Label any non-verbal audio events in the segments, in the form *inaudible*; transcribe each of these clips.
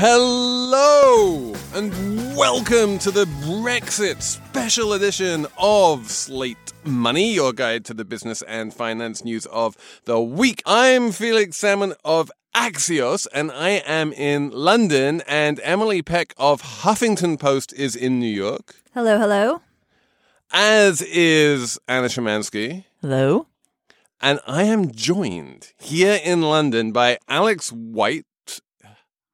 Hello and welcome to the Brexit special edition of Slate Money, your guide to the business and finance news of the week. I'm Felix Salmon of Axios and I am in London and Emily Peck of Huffington Post is in New York. Hello, hello. As is Anna Szymanski. Hello. And I am joined here in London by Alex White.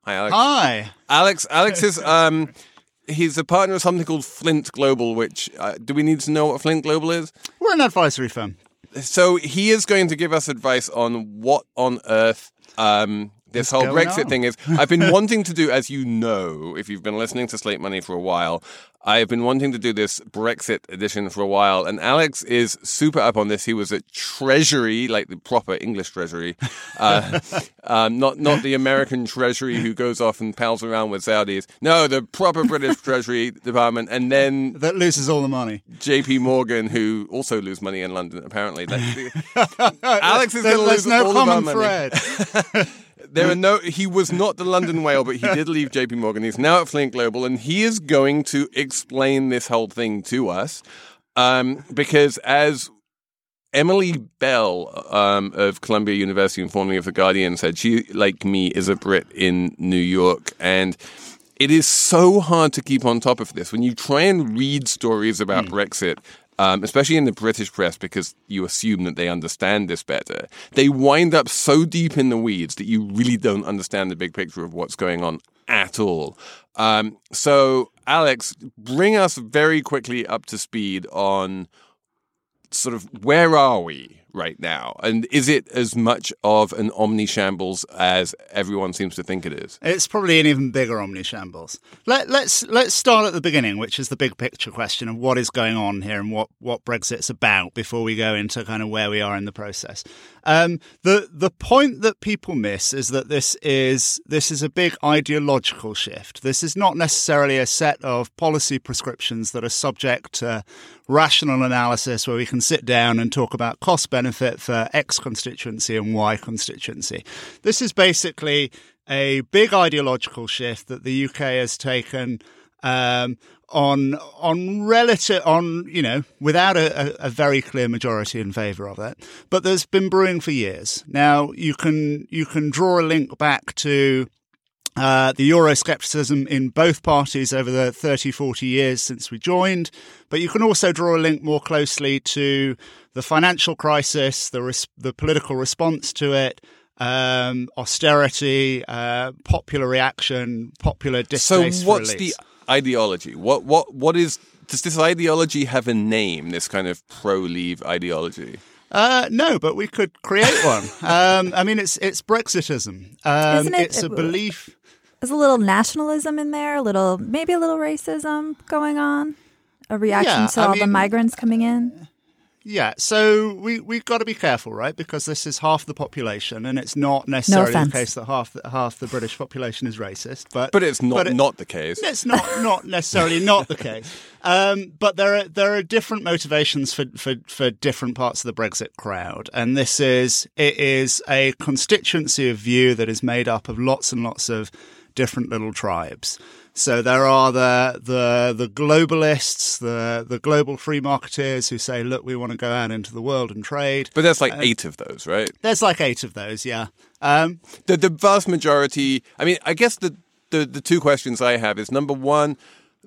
Hi, Alex. Hi. Alex, Alex is um, he's a partner of something called Flint Global. Which uh, do we need to know what Flint Global is? We're an advisory firm. So he is going to give us advice on what on earth um, this What's whole Brexit on? thing is. I've been wanting to do, as you know, if you've been listening to Slate Money for a while, I've been wanting to do this Brexit edition for a while, and Alex is super up on this. He was at Treasury, like the proper English Treasury, uh, *laughs* um, not not the American Treasury who goes off and pals around with Saudis. No, the proper British Treasury Department, and then That loses all the money. J.P. Morgan, who also lose money in London. Apparently, *laughs* Alex is going to lose no all common money. *laughs* There are no. He was not the London whale, but he did leave J.P. Morgan. He's now at Flint Global, and he is going to explain this whole thing to us. Um, because as Emily Bell um, of Columbia University and formerly of the Guardian said, she, like me, is a Brit in New York, and it is so hard to keep on top of this when you try and read stories about Brexit. Um, especially in the British press, because you assume that they understand this better, they wind up so deep in the weeds that you really don't understand the big picture of what's going on at all. Um, so, Alex, bring us very quickly up to speed on sort of where are we right now? And is it as much of an omni shambles as everyone seems to think it is? It's probably an even bigger omni shambles. Let, let's let's start at the beginning, which is the big picture question of what is going on here and what, what Brexit's about before we go into kind of where we are in the process. Um, the the point that people miss is that this is this is a big ideological shift. This is not necessarily a set of policy prescriptions that are subject to rational analysis where we can sit down and talk about cost benefit for X constituency and Y constituency. This is basically a big ideological shift that the UK has taken um, on on relative on you know without a, a, very clear majority in favour of it, but there's been brewing for years. Now you can you can draw a link back to uh, the Euroscepticism in both parties over the 30, 40 years since we joined. But you can also draw a link more closely to the financial crisis, the, res- the political response to it, um, austerity, uh, popular reaction, popular So, distaste for what's elites. the ideology? What what what is does this ideology have a name? This kind of pro-leave ideology. Uh, no, but we could create one. *laughs* um, I mean, it's it's Brexitism. Um, Isn't it- it's a belief. There's a little nationalism in there, a little maybe a little racism going on. A reaction Yeah, to I all the migrants coming in. Yeah, so we we've got to be careful, right? Because this is half the population, and it's not necessarily the case that half the, half the British population is racist. But But it's not but it- not the case. It's not not necessarily not the case. *laughs* Um, but there are there are different motivations for, for for different parts of the Brexit crowd, and this is it is a constituency of view that is made up of lots and lots of different little tribes. So there are the the the globalists, the the global free marketeers who say, look, we want to go out into the world and trade. But there's like eight of those, right? There's like eight of those, yeah. Um, The the vast majority. I mean, I guess the the the two questions I have is number one.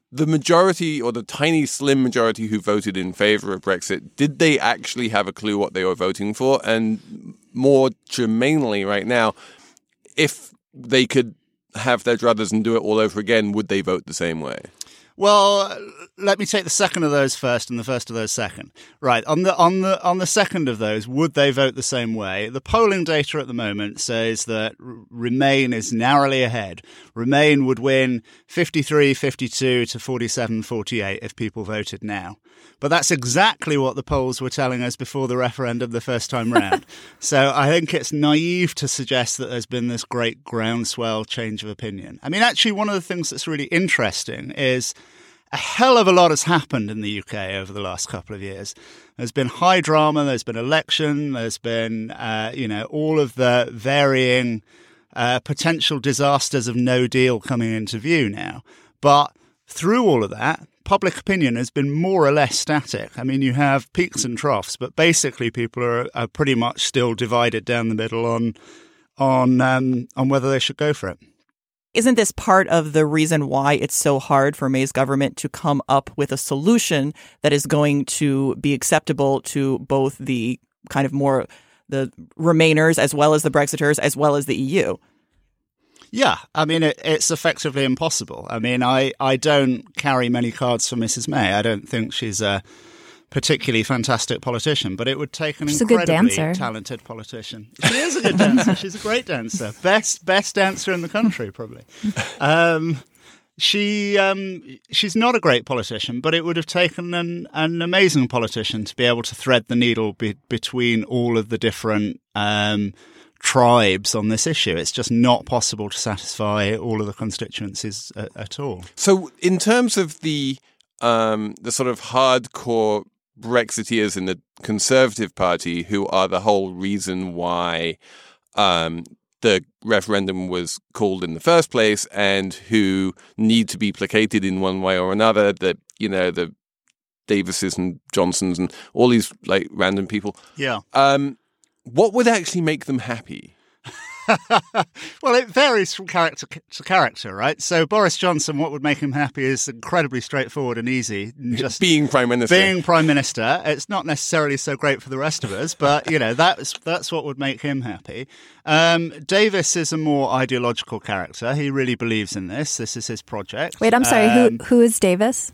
The majority, or the tiny, slim majority who voted in favor of Brexit, did they actually have a clue what they were voting for? And more germanely, right now, if they could have their druthers and do it all over again, would they vote the same way? Well, let me take the second of those first, and the first of those second. Right on the on the on the second of those, would they vote the same way? The polling data at the moment says that Remain is narrowly ahead. Remain would win 53, 52 to 47, 48 if people voted now. But that's exactly what the polls were telling us before the referendum the first time round. *laughs* so I think it's naive to suggest that there's been this great groundswell change of opinion. I mean, actually, one of the things that's really interesting is a hell of a lot has happened in the UK over the last couple of years. There's been high drama, there's been election, there's been, uh, you know, all of the varying uh, potential disasters of no deal coming into view now. But through all of that, public opinion has been more or less static. I mean, you have peaks and troughs, but basically people are, are pretty much still divided down the middle on on um, on whether they should go for it. Isn't this part of the reason why it's so hard for May's government to come up with a solution that is going to be acceptable to both the kind of more the Remainers as well as the Brexiters as well as the EU? Yeah, I mean it, it's effectively impossible. I mean, I, I don't carry many cards for Mrs. May. I don't think she's a particularly fantastic politician, but it would take an She's a good incredibly dancer. talented politician. She is a good dancer. She's a great dancer. *laughs* Best best dancer in the country, probably. Um, she um, she's not a great politician, but it would have taken an, an amazing politician to be able to thread the needle be, between all of the different um, tribes on this issue. It's just not possible to satisfy all of the constituencies at, at all. So, in terms of the um, the sort of hardcore Brexiteers in the Conservative Party, who are the whole reason why um, the referendum was called in the first place, and who need to be placated in one way or another, that you know the Davises and Johnsons and all these like random people. Yeah. Um, what would actually make them happy? Well, it varies from character to character, right? So Boris Johnson, what would make him happy is incredibly straightforward and easy. *laughs* Just Being prime minister. being prime minister. It's not necessarily so great for the rest of us, but you know that's that's what would make him happy. Um, Davis is a more ideological character. He really believes in this. This is his project. Wait, I'm sorry. Um, who who is Davis?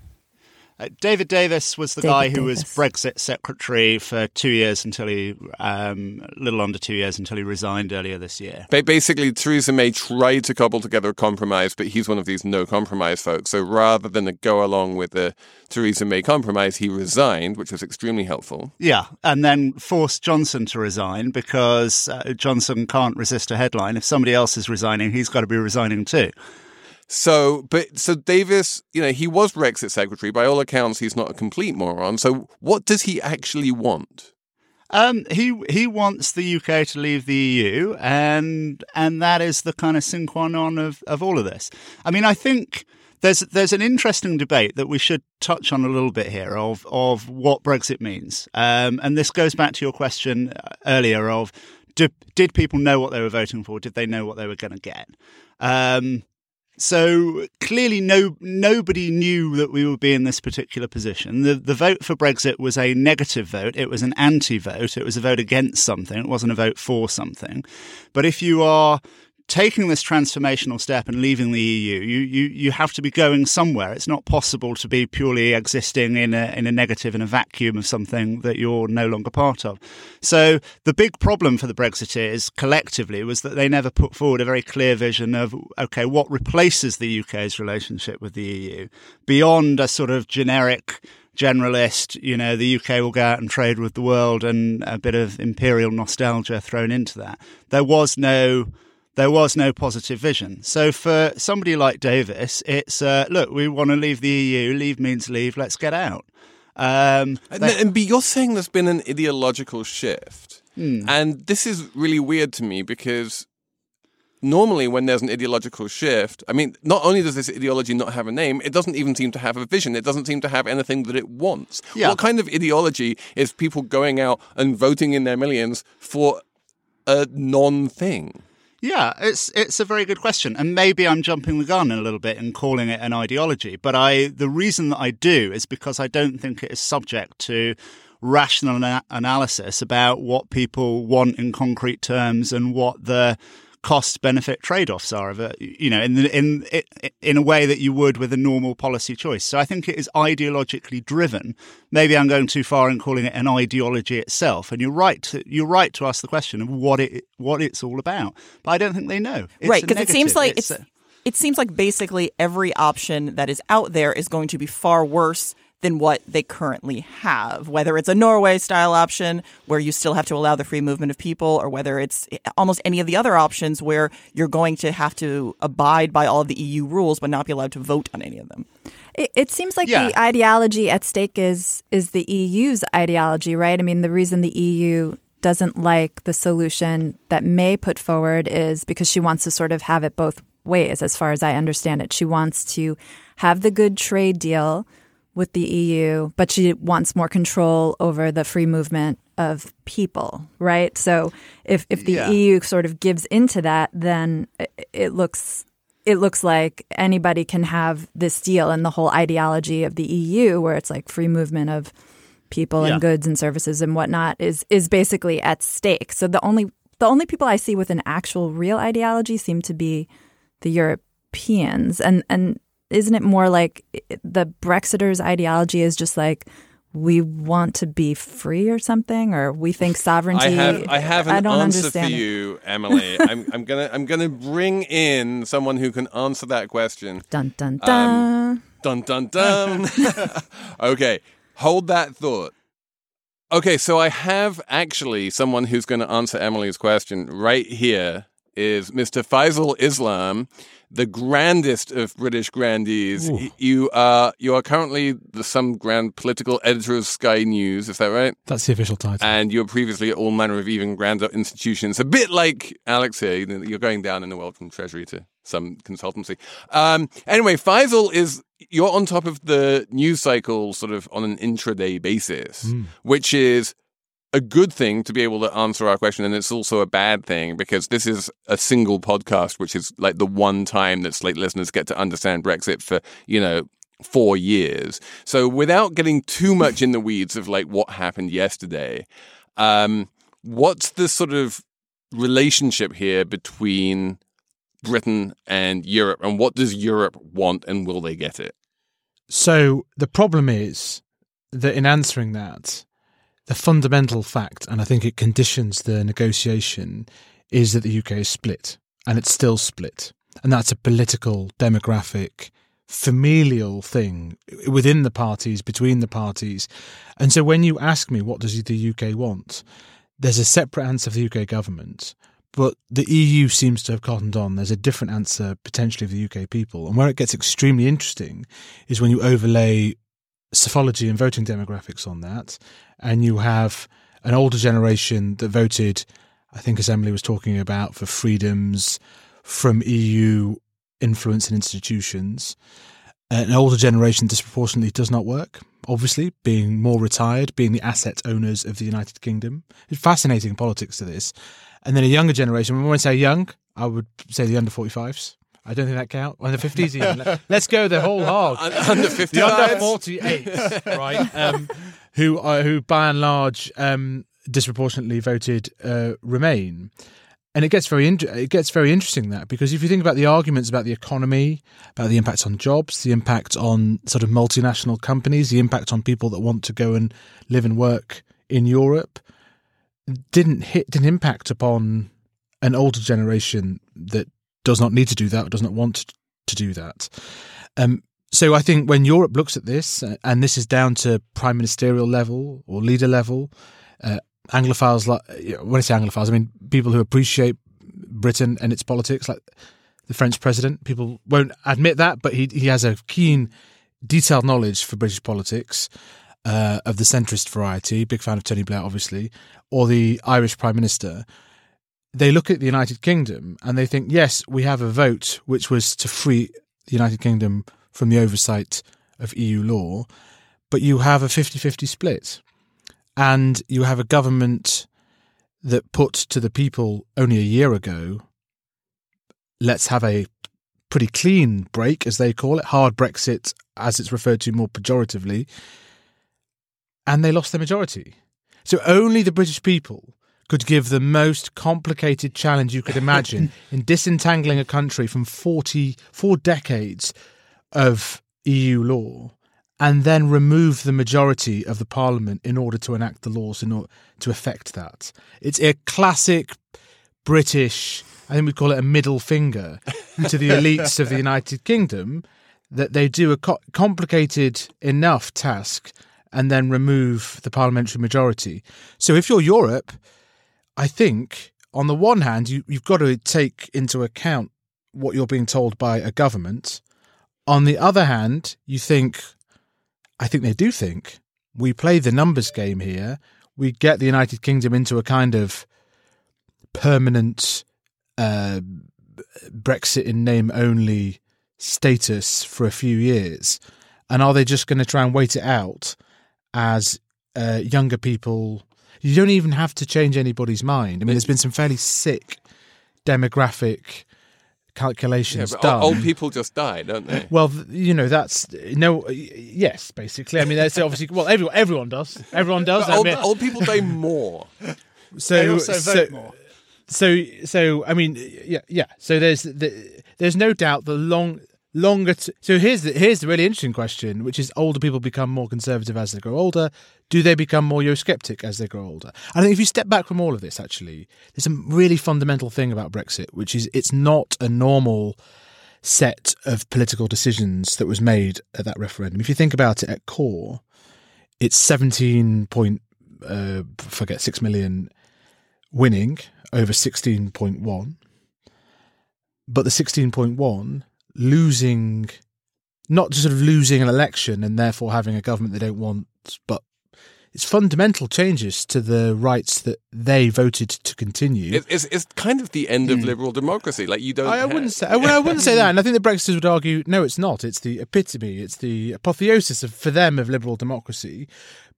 Uh, David Davis was the David guy who was Brexit secretary for two years until he, um, a little under two years until he resigned earlier this year. Ba- Basically, Theresa May tried to cobble together a compromise, but he's one of these no compromise folks. So rather than go along with the Theresa May compromise, he resigned, which was extremely helpful. Yeah, and then forced Johnson to resign because uh, Johnson can't resist a headline. If somebody else is resigning, he's got to be resigning too. So, but so Davis, you know, he was Brexit secretary. By all accounts, he's not a complete moron. So, what does he actually want? Um, he he wants the UK to leave the EU, and and that is the kind of sine qua non of, of all of this. I mean, I think there's there's an interesting debate that we should touch on a little bit here of of what Brexit means, um, and this goes back to your question earlier of do, did people know what they were voting for? Did they know what they were going to get? Um, so clearly, no nobody knew that we would be in this particular position. The the vote for Brexit was a negative vote. It was an anti-vote. It was a vote against something. It wasn't a vote for something. But if you are taking this transformational step and leaving the EU, you, you, you have to be going somewhere. It's not possible to be purely existing in a, in a negative, in a vacuum of something that you're no longer part of. So the big problem for the Brexiteers collectively was that they never put forward a very clear vision of, okay, what replaces the UK's relationship with the EU beyond a sort of generic generalist, you know, the UK will go out and trade with the world and a bit of imperial nostalgia thrown into that. There was no there was no positive vision. So for somebody like Davis, it's uh, look, we want to leave the EU. Leave means leave. Let's get out. Um, And, they- and but you're saying there's been an ideological shift, Hmm. and this is really weird to me because normally when there's an ideological shift, I mean, not only does this ideology not have a name, it doesn't even seem to have a vision. It doesn't seem to have anything that it wants. Yeah. What kind of ideology is people going out and voting in their millions for a non thing? Yeah, it's it's a very good question, and maybe I'm jumping the gun a little bit and calling it an ideology. But I, the reason that I do is because I don't think it is subject to rational ana- analysis about what people want in concrete terms and what the cost benefit trade offs are of it. You know, in the, in in a way that you would with a normal policy choice. So I think it is ideologically driven. Maybe I'm going too far in calling it an ideology itself. And you're right. To, you're right to ask the question of what it what it's all about. But I don't think they know. It's right, because it seems like it's, a- it seems like basically every option that is out there is going to be far worse than what they currently have. Whether it's a Norway style option where you still have to allow the free movement of people, or whether it's almost any of the other options where you're going to have to abide by all of the EU rules but not be allowed to vote on any of them. It, it seems like Yeah. the ideology at stake is is the EU's ideology, right? I mean, the reason the EU doesn't like the solution that May put forward is because she wants to sort of have it both ways, as far as I understand it. She wants to have the good trade deal with the EU, but she wants more control over the free movement of people, right? So if if the Yeah. EU sort of gives into that, then it- looks it looks like anybody can have this deal and the whole ideology of the EU where it's like free movement of people Yeah. and goods and services and whatnot is is basically at stake. So the only the only people I see with an actual real ideology seem to be the Europeans. And and isn't it more like the Brexiters' ideology is just like we want to be free or something, or we think *laughs* sovereignty. I have I have an don't answer understand for it. you, *laughs* Emily. I'm, I'm gonna I'm gonna bring in someone who can answer that question. Dun dun Um, dun. Dun dun dun. *laughs* okay, hold that thought. Okay, so I have actually someone who's going to answer Emily's question right here. Is Mr. Faisal Islam, the grandest of British grandees? Ooh. You are you are currently the some grand political editor of Sky News. Is that right? That's the official title. And you were previously at all manner of even grander institutions. A bit like Alex here. You're going down in the world from Treasury to some consultancy. Um, anyway, Faisal is, you're on top of the news cycle sort of on an intraday basis, which is a good thing to be able to answer our question. And it's also a bad thing because this is a single podcast, which is like the one time that Slate listeners get to understand Brexit for, you know, four years. So without getting too much in the weeds of like what happened yesterday, um, what's the sort of relationship here between Britain and Europe, and what does Europe want, and will they get it? So the problem is that in answering that, the fundamental fact, and I think it conditions the negotiation, is that the UK is split, and it's still split. And that's a political, demographic, familial thing within the parties, between the parties. And so when you ask me, what does the UK want? There's a separate answer for the UK government, but the EU seems to have cottoned on. There's a different answer potentially of the UK people. And where it gets extremely interesting is when you overlay psephology and voting demographics on that, and you have an older generation that voted, I think, as Emily was talking about, for freedoms from EU influence and institutions. An older generation disproportionately does not work, obviously, being more retired, being the asset owners of the United Kingdom. It's fascinating politics to this. And then a younger generation, when I say young, I would say the under 45s. I don't think that count. Under 50s even. Let- Let's go the whole hog. Under 55s? The under 48s, right? Um, who, are, who by and large um, disproportionately voted uh, Remain. And it gets very in- it gets very interesting that because if you think about the arguments about the economy, about the impact on jobs, the impact on sort of multinational companies, the impact on people that want to go and live and work in Europe, didn't hit didn't impact upon an older generation that does not need to do that or does not want to do that. Um, so I think when Europe looks at this, uh, and this is down to prime ministerial level or leader level, uh, Anglophiles, like when I say Anglophiles, I mean people who appreciate Britain and its politics, like the French president. People won't admit that, but he he has a keen, detailed knowledge for British politics uh, of the centrist variety. Big fan of Tony Blair, obviously, or the Irish prime minister. They look at the United Kingdom and they think, yes, we have a vote which was to free the United Kingdom from the oversight of EU law, but you have a 50 50 split. And you have a government that put to the people only a year ago, let's have a pretty clean break, as they call it, hard Brexit, as it's referred to more pejoratively. And they lost their majority. So only the British people could give the most complicated challenge you could imagine *laughs* in disentangling a country from 40, four decades of EU law and then remove the majority of the parliament in order to enact the laws in order to effect that. It's a classic British, I think we call it a middle finger *laughs* to the elites of the United Kingdom that they do a co- complicated enough task and then remove the parliamentary majority. So if you're Europe, I think on the one hand, you, you've got to take into account what you're being told by a government. On the other hand, you think, I think they do think, we play the numbers game here. We get the United Kingdom into a kind of permanent uh, Brexit in name only status for a few years. And are they just going to try and wait it out as uh, younger people? You don't even have to change anybody's mind. I mean, there's been some fairly sick demographic calculations Yeah, but done. old people just die, don't they? Well, you know that's no, yes, basically. I mean, that's obviously well, everyone everyone does, everyone does. But I old, mean, old people die more. so They also so, vote more. so so I mean, yeah, yeah. So there's the, there's no doubt the long longer. T- so here's the here's the really interesting question, which is: older people become more conservative as they grow older. Do they become more Eurosceptic as they grow older? I think if you step back from all of this, actually, there's a really fundamental thing about Brexit, which is it's not a normal set of political decisions that was made at that referendum. If you think about it at core, it's 17 point, uh, forget, 6 million winning over 16.1. But the 16.1 losing, not just sort of losing an election and therefore having a government they don't want, but it's fundamental changes to the rights that they voted to continue. It, it's, it's kind of the end of liberal democracy. Like you don't. I, I wouldn't say. I, I wouldn't say that, and I think the Brexiters would argue, no, it's not. It's the epitome. It's the apotheosis of, for them of liberal democracy,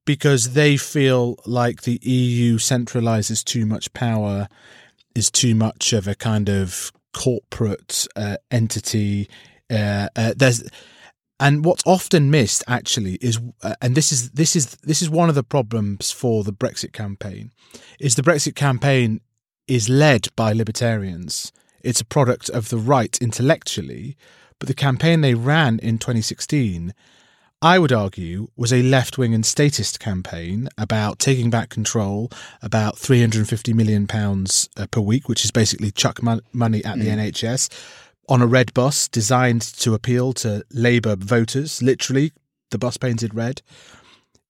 because they feel like the EU centralizes too much power, is too much of a kind of corporate uh, entity. Uh, uh, there's and what's often missed actually is uh, and this is this is this is one of the problems for the Brexit campaign is the Brexit campaign is led by libertarians. It's a product of the right intellectually but the campaign they ran in 2016 I would argue was a left-wing and statist campaign about taking back control about 350 million pounds uh, per week which is basically chuck money at the NHS on a red bus designed to appeal to Labour voters. Literally, the bus painted red.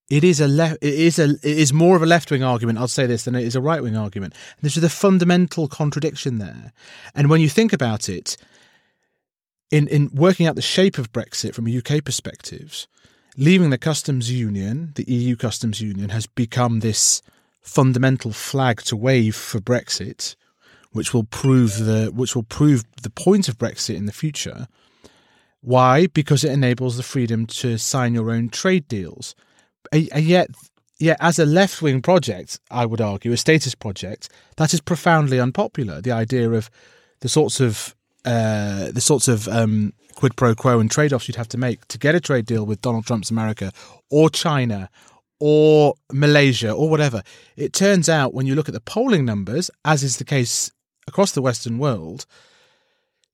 It is a le- it is a it is more of a left wing argument. I'll say this than it is a right wing argument. There's a fundamental contradiction there. And when you think about it, in in working out the shape of Brexit from a UK perspective, leaving the customs union, the EU customs union, has become this fundamental flag to wave for Brexit which will prove the which will prove the point of Brexit in the future. Why? Because it enables the freedom to sign your own trade deals. And yet, yet as a left wing project, I would argue, a statist project, that is profoundly unpopular. The idea of the sorts of uh, the sorts of um, quid pro quo and trade offs you'd have to make to get a trade deal with Donald Trump's America or China or Malaysia or whatever. It turns out when you look at the polling numbers, as is the case across the Western world,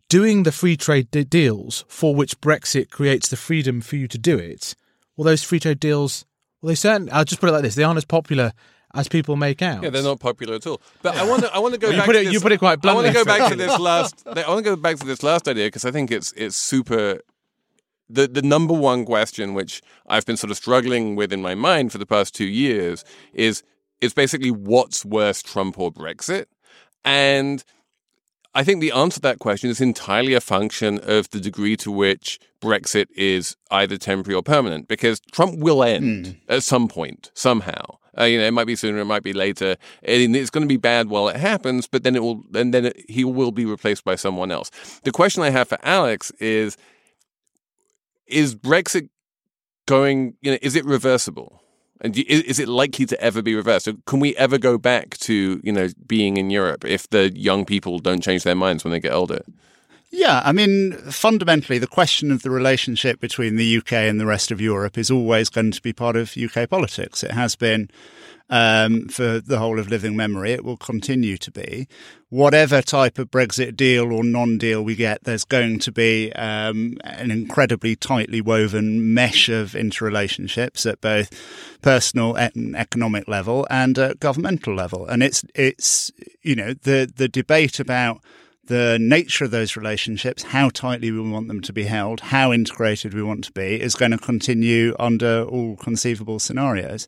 doing the free trade de- deals for which Brexit creates the freedom for you to do it, well, those free trade deals, well, they certainly, I'll just put it like this, they aren't as popular as people make out. Yeah, they're not popular at all. But I want to. I want to go Well, you back. put to it- this, you put it quite bluntly. I want to go back to this last. I want to go back to this last idea because I think it's it's super. The the number one question which I've been sort of struggling with in my mind for the past two years is is basically what's worse, Trump or Brexit, and I think the answer to that question is entirely a function of the degree to which Brexit is either temporary or permanent, because Trump will end at some point, somehow. Uh, you know, it might be sooner, it might be later. And it's going to be bad while it happens, but then it will, and then it, he will be replaced by someone else. The question I have for Alex is: Is Brexit going? You know, is it reversible? And is, it likely to ever be reversed? Can we ever go back to you know being in Europe if the young people don't change their minds when they get older? Yeah, I mean, fundamentally, the question of the relationship between the UK and the rest of Europe is always going to be part of UK politics. It has been um, for the whole of living memory. It will continue to be. Whatever type of Brexit deal or non deal we get, there's going to be um, an incredibly tightly woven mesh of interrelationships at both personal and economic level and at governmental level. And it's, it's, you know, the, the debate about the nature of those relationships, how tightly we want them to be held, how integrated we want to be, is going to continue under all conceivable scenarios.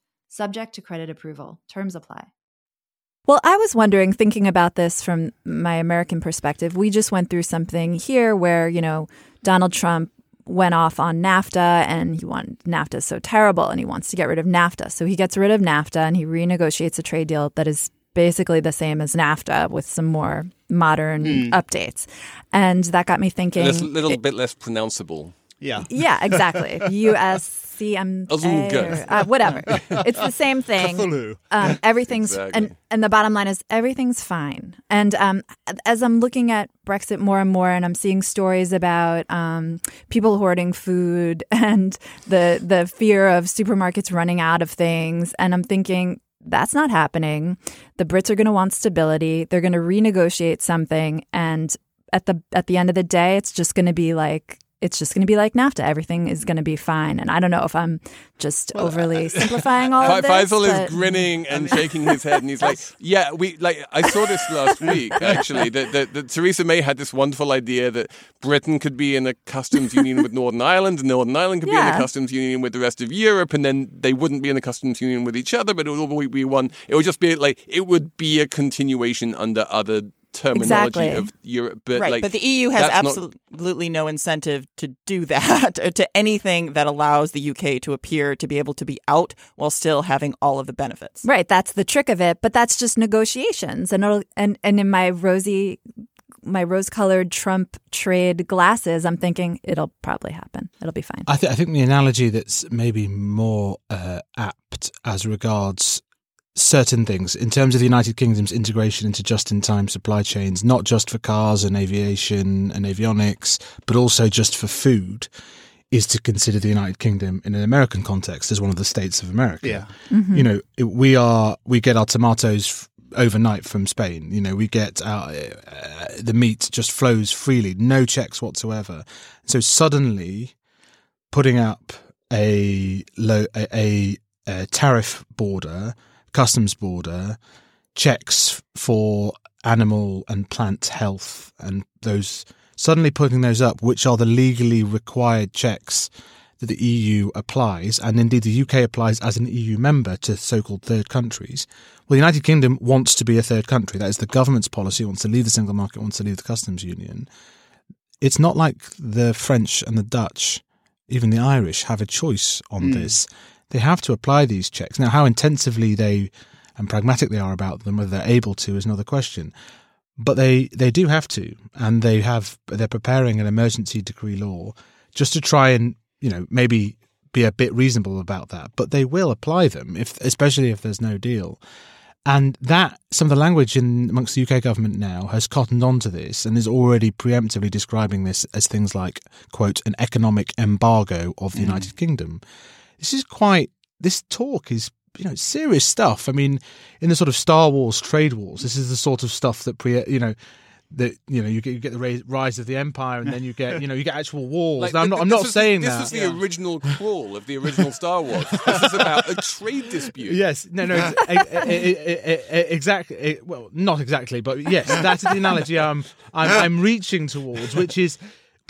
Subject to credit approval. Terms apply. Well, I was wondering, thinking about this from my American perspective, we just went through something here where, you know, Donald Trump went off on NAFTA and he wanted NAFTA is so terrible and he wants to get rid of NAFTA. So he gets rid of NAFTA and he renegotiates a trade deal that is basically the same as NAFTA with some more modern hmm. updates. And that got me thinking. A little bit less pronounceable. Yeah. Yeah, exactly. *laughs* USCMA Azulga. or, uh, whatever. *laughs* It's the same thing. Cthulhu. Um, everything's Exactly. and and the bottom line is everything's fine. And um, as I'm looking at Brexit more and more, and I'm seeing stories about um, people hoarding food *laughs* and the the fear of supermarkets running out of things, and I'm thinking. That's not happening. The Brits are going to want stability. They're going to renegotiate something, and at the at the end of the day, it's just going to be like it's just going to be like NAFTA. Everything is going to be fine. And I don't know if I'm just overly uh, *laughs* simplifying all Fa- of this. Faisal but- is grinning and um, *laughs* shaking his head, and he's like, "Yeah, we like." I saw this last *laughs* week actually. That, that, that Theresa May had this wonderful idea that Britain could be in a customs union with Northern Ireland, and Northern Ireland could be in Yeah. a customs union with the rest of Europe, and then they wouldn't be in a customs union with each other, but it would all be one. It would just be like it would be a continuation under other terminology Exactly. of Europe. But right, like, but the EU has that's not- absolutely no incentive to do *laughs* that, or to anything that allows the UK to appear to be able to be out while still having all of the benefits. Right, that's the trick of it, but that's just negotiations. And it'll, and and in my rosy my rose-colored Trump trade glasses, I'm thinking it'll probably happen. It'll be fine. I, th- I think the analogy that's maybe more uh, apt as regards certain things in terms of the United Kingdom's integration into just-in-time supply chains, not just for cars and aviation and avionics, but also just for food, is to consider the United Kingdom in an American context as one of the states of America. Yeah. You know, we are we get our tomatoes f- overnight from Spain. You know, we get our uh, the meat just flows freely, no checks whatsoever. So suddenly, putting up a low a, a, a tariff border, customs border, checks for animal and plant health, and those suddenly putting those up, which are the legally required checks that the EU applies, and indeed the UK applies as an EU member to so-called third countries. Well, the United Kingdom wants to be a third country. That is the government's policy. It wants to leave the single market. Wants to leave the customs union. It's not like the French and the Dutch, even the Irish, have a choice on hmm. this. They have to apply these checks. Now, how intensively they and pragmatic they are about them, whether they're able to, is another question. But they, they do have to, and they have they're preparing an emergency decree law just to try and you know maybe be a bit reasonable about that. But they will apply them if, especially if there's no deal. And that some of the language in amongst the UK government now has cottoned on to this and is already preemptively describing this as things like quote an economic embargo of the mm. United Kingdom. This is quite this talk is you know serious stuff. I mean, in the sort of Star Wars trade wars, this is the sort of stuff that pre you know that you know you get, you get the rise, of the empire, and then you get you know you get actual wars. Like, Now, I'm not I'm not was- saying this that. was the original crawl of the original Star Wars. This is *laughs* about a trade dispute. Yes, no, no, ex- exactly. Well, not exactly, but yes, that's the analogy I'm I'm, I'm reaching towards, which is.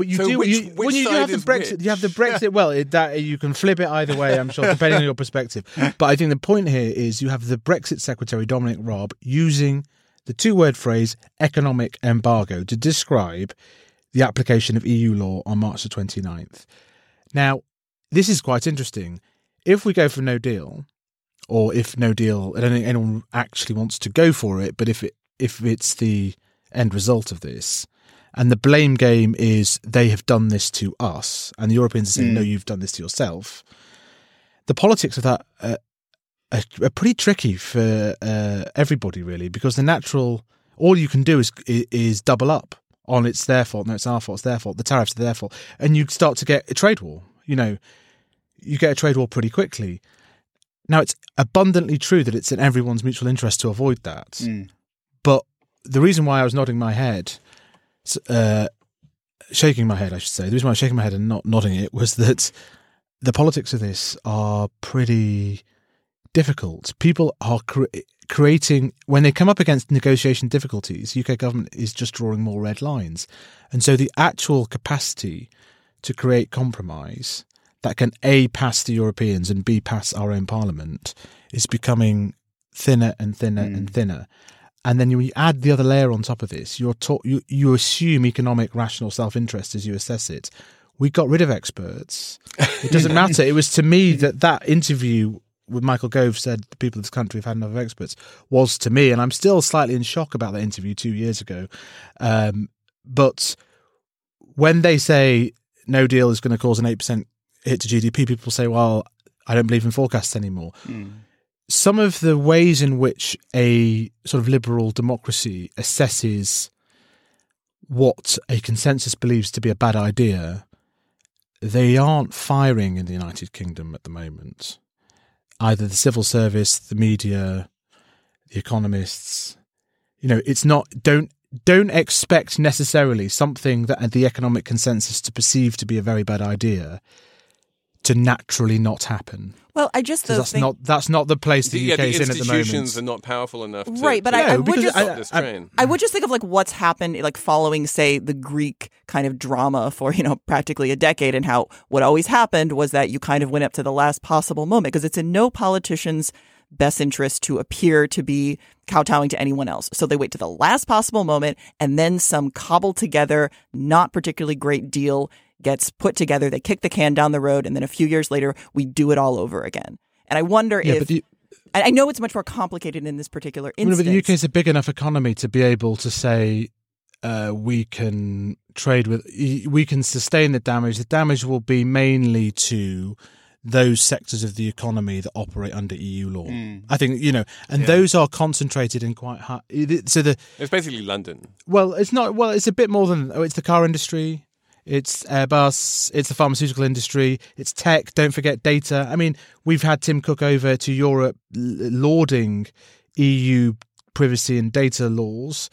But you So do which- you, which when you do have the Brexit. which? You have the Brexit. Well, it, that you can flip it either way. I'm sure, depending on your perspective. *laughs* But I think the point here is you have the Brexit Secretary Dominic Raab using the two-word phrase "economic embargo" to describe the application of EU law on March the 29th. Now, this is quite interesting. If we go for no deal, or if no deal, I don't think anyone actually wants to go for it, but if it if it's the end result of this, and the blame game is they have done this to us, and the Europeans are saying, no, you've done this to yourself, the politics of that uh, are, are pretty tricky for uh, everybody, really, because the natural, all you can do is is double up on it's their fault, no, it's our fault, it's their fault, the tariffs are their fault, and you start to get a trade war. You know, you get a trade war pretty quickly. Now, it's abundantly true that it's in everyone's mutual interest to avoid that. But the reason why I was nodding my head, uh, shaking my head, I should say, the reason why I was shaking my head and not nodding it was that the politics of this are pretty difficult. People are cre- creating, when they come up against negotiation difficulties, UK government is just drawing more red lines. And so the actual capacity to create compromise that can A, pass the Europeans and B, pass our own parliament is becoming thinner and thinner and thinner. And then you add the other layer on top of this, you're taught, you, you assume economic rational self interest as you assess it. We got rid of experts. It doesn't *laughs* matter. It was to me that that interview with Michael Gove said the people of this country have had enough of experts was to me, and I'm still slightly in shock about that interview two years ago. Um, but when they say no deal is going to cause an eight percent hit to GDP, people say, "Well, I don't believe in forecasts anymore." Some of the ways in which a sort of liberal democracy assesses what a consensus believes to be a bad idea, they aren't firing in the United Kingdom at the moment. Either the civil service, the media, the economists. You know, it's not. Don't don't expect necessarily something that the economic consensus to perceive to be a very bad idea to naturally not happen. Well, I just 'Cause though that's think, not that's not the place the, yeah, UK the is in at the moment. institutions are not powerful enough to, Right, but to I- I would just- I- stop this I- I would just think of like what's happened, like following, say, the Greek kind of drama for you know practically a decade, and how what always happened was that you kind of went up to the last possible moment because it's in no politician's best interest to appear to be kowtowing to anyone else. So they wait to the last possible moment, and then some cobbled together, not particularly great deal gets put together. They kick the can down the road, and then a few years later, we do it all over again. And I wonder yeah, if but I I know it's much more complicated in this particular I mean, instance. but the UK is a big enough economy to be able to say uh, we can trade with, we can sustain the damage. The damage will be mainly to those sectors of the economy that operate under EU law. I think you know, and those are concentrated in quite high. So the It's basically London. well, it's not. Well, it's a bit more than. Oh, it's the car industry. It's Airbus. It's the pharmaceutical industry. It's tech. Don't forget data. I mean, we've had Tim Cook over to Europe lauding EU privacy and data laws.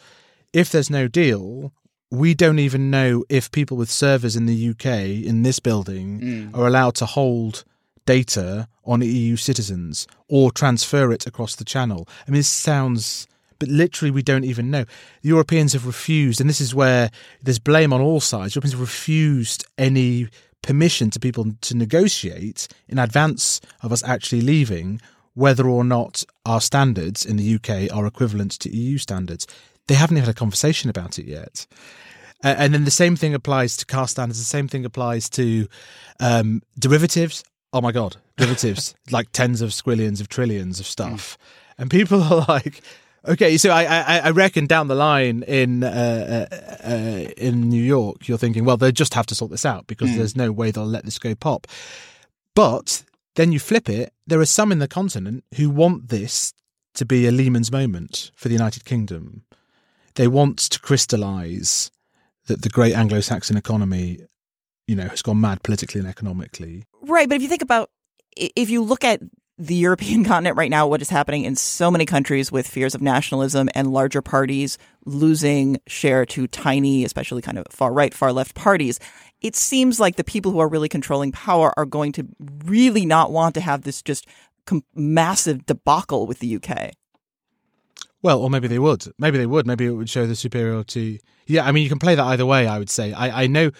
If there's no deal, we don't even know if people with servers in the UK in this building mm. are allowed to hold data on EU citizens or transfer it across the channel. I mean, this sounds, but literally, we don't even know. The Europeans have refused, and this is where there's blame on all sides. Europeans have refused any permission to people to negotiate in advance of us actually leaving whether or not our standards in the UK are equivalent to EU standards. They haven't even had a conversation about it yet. Uh, and then the same thing applies to car standards. The same thing applies to um, derivatives. Oh my god, derivatives *laughs* like tens of squillions of trillions of stuff, and people *laughs* are like, okay, so I, I, I reckon down the line in uh, uh, uh, in New York, you're thinking, well, they just have to sort this out because there's no way they'll let this go pop. But then you flip it. There are some in the continent who want this to be a Lehman's moment for the United Kingdom. They want to crystallise that the great Anglo-Saxon economy, you know, has gone mad politically and economically. Right, but if you think about if you look at the European *laughs* continent right now, what is happening in so many countries with fears of nationalism and larger parties losing share to tiny, especially kind of far right, far left parties, it seems like the people who are really controlling power are going to really not want to have this just com- massive debacle with the UK. Well, or maybe they would. Maybe they would. Maybe it would show the superiority. Yeah, I mean, you can play that either way. I would say. I, I know,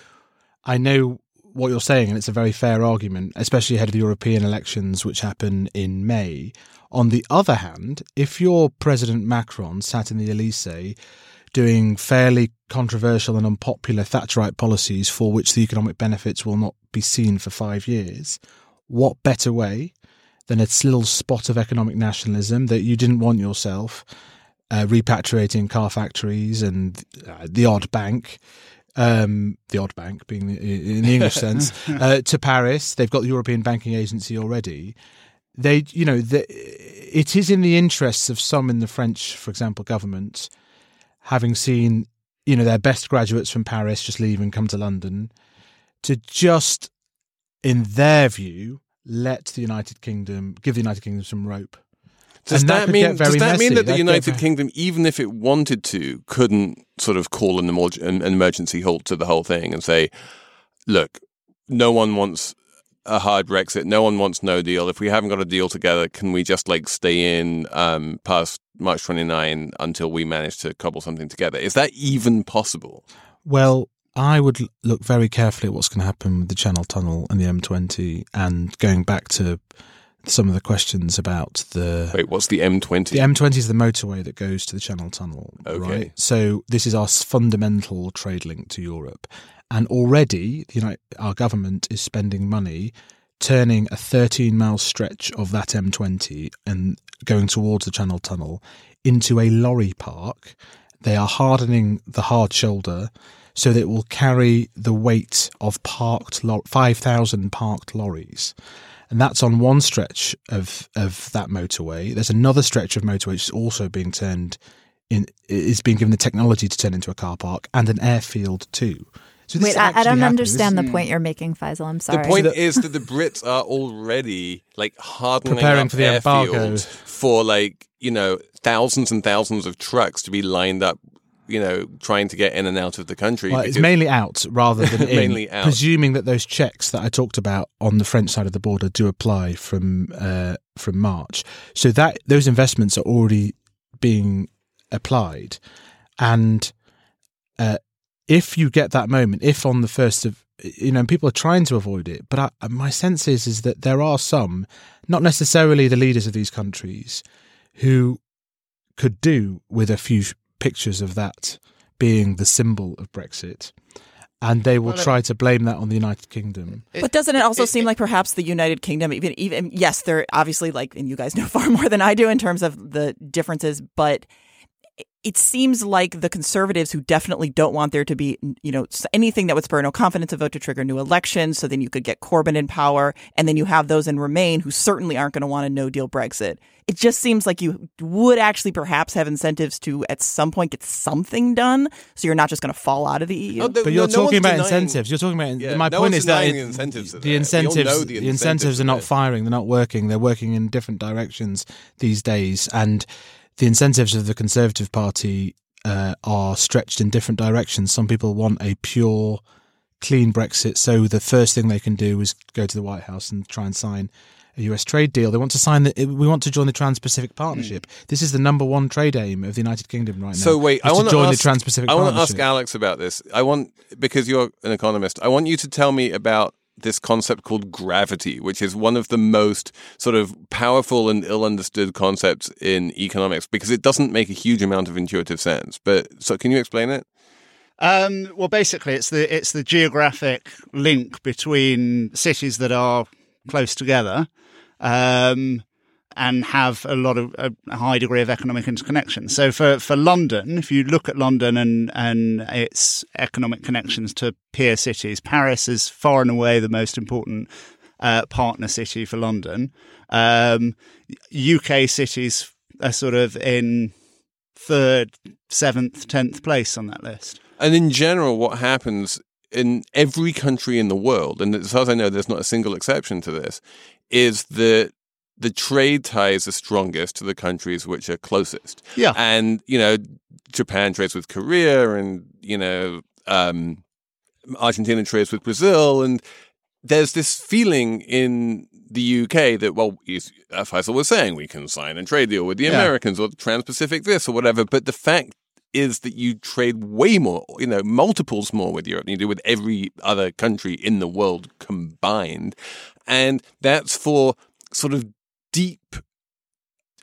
I know what you're saying, and it's a very fair argument, especially ahead of the European elections, which happen in May. On the other hand, if you're President Macron sat in the Elysee doing fairly controversial and unpopular Thatcherite policies for which the economic benefits will not be seen for five years, what better way than a little spot of economic nationalism that you didn't want yourself, uh, repatriating car factories and uh, the odd bank, um, the odd bank being in the English *laughs* sense, uh, to Paris. They've got the European Banking Agency already. They, you know, the, it is in the interests of some in the French, for example, government, having seen, you know, their best graduates from Paris just leave and come to London, to just, in their view, let the United Kingdom give the United Kingdom some rope. Does And that, could mean does that mean that the That could United Kingdom, even if it wanted to, couldn't sort of call an, an an emergency halt to the whole thing and say, "Look, no one wants a hard Brexit. No one wants no deal. If we haven't got a deal together, can we just like stay in um, past March 29 until we manage to cobble something together? Is that even possible? Well, I would look very carefully at what's going to happen with the Channel Tunnel and the M20, and going back to some of the questions about the Wait, what's the M20? the M20 is the motorway that goes to the Channel Tunnel, Okay. right? So this is our fundamental trade link to Europe, and already you know our government is spending money turning a 13 mile stretch of that M20 and going towards the Channel Tunnel into a lorry park. They are hardening the hard shoulder so that it will carry the weight of parked lor- 5,000 parked lorries. And that's on one stretch of, of that motorway. There's another stretch of motorway which is also being turned in, is being given the technology to turn into a car park and an airfield too. So this Wait, I, I don't happening. understand This the point you're making, Faisal. I'm sorry. The point is that the Brits are already like hardening Preparing up for the embargo. for like you know thousands and thousands of trucks to be lined up, you know, trying to get in and out of the country. Well, it's mainly out rather than *laughs* in, Mainly out. presuming that those checks that I talked about on the French side of the border do apply from uh, from March. So that those investments are already being applied, and uh, if you get that moment, if on the first of you know, people are trying to avoid it, but I, my sense is is that there are some, not necessarily the leaders of these countries, who could do with a few pictures of that being the symbol of Brexit, and they will Well, try to blame that on the United Kingdom. But doesn't it also seem like perhaps the United Kingdom, even even yes, they're obviously like, and you guys know *laughs* far more than I do in terms of the differences, but it seems like the conservatives who definitely don't want there to be, you know, anything that would spur no confidence a vote to trigger new elections, so then you could get Corbyn in power, and then you have those in Remain who certainly aren't going to want a no deal Brexit. It just seems like you would actually perhaps have incentives to at some point get something done, so you're not just going to fall out of the EU. Oh, the- But you're no- no talking one's about denying- incentives. You're talking about Yeah, my no point is that denying it- the incentives are the there. We incentives, the the incentives incentives are are not firing. They're not working. They're working in different directions these days, and the incentives of the Conservative Party uh, are stretched in different directions. Some people want a pure, clean Brexit, so the first thing they can do is go to the White House and try and sign a US trade deal. They want to sign the. We want to join the Trans-Pacific Partnership. This is the number one trade aim of the United Kingdom right now. So wait, I want to join ask, the Trans-Pacific I want to ask Alex about this. I want because you're an economist. I want you to tell me about this concept called gravity, which is one of the most sort of powerful and ill understood concepts in economics because it doesn't make a huge amount of intuitive sense. But so, can you explain it? Um, well, basically, it's the it's the geographic link between cities that are close together um, and have a lot of a high degree of economic interconnection. So, for, for London, if you look at London and and its economic connections to peer cities, Paris is far and away the most important uh, partner city for London. Um, UK cities are sort of in third, seventh, tenth place on that list. And in general, what happens in every country in the world, and as far as I know, there's not a single exception to this, is that the trade ties are strongest to the countries which are closest. Yeah. And, you know, Japan trades with Korea and, you know, um, Argentina trades with Brazil. And there's this feeling in the UK that, well, as Faisal was saying, we can sign a trade deal with the Yeah. Americans or the Trans Pacific this or whatever. But the fact is that you trade way more, you know, multiples more with Europe than you do with every other country in the world combined. And that's for sort of deep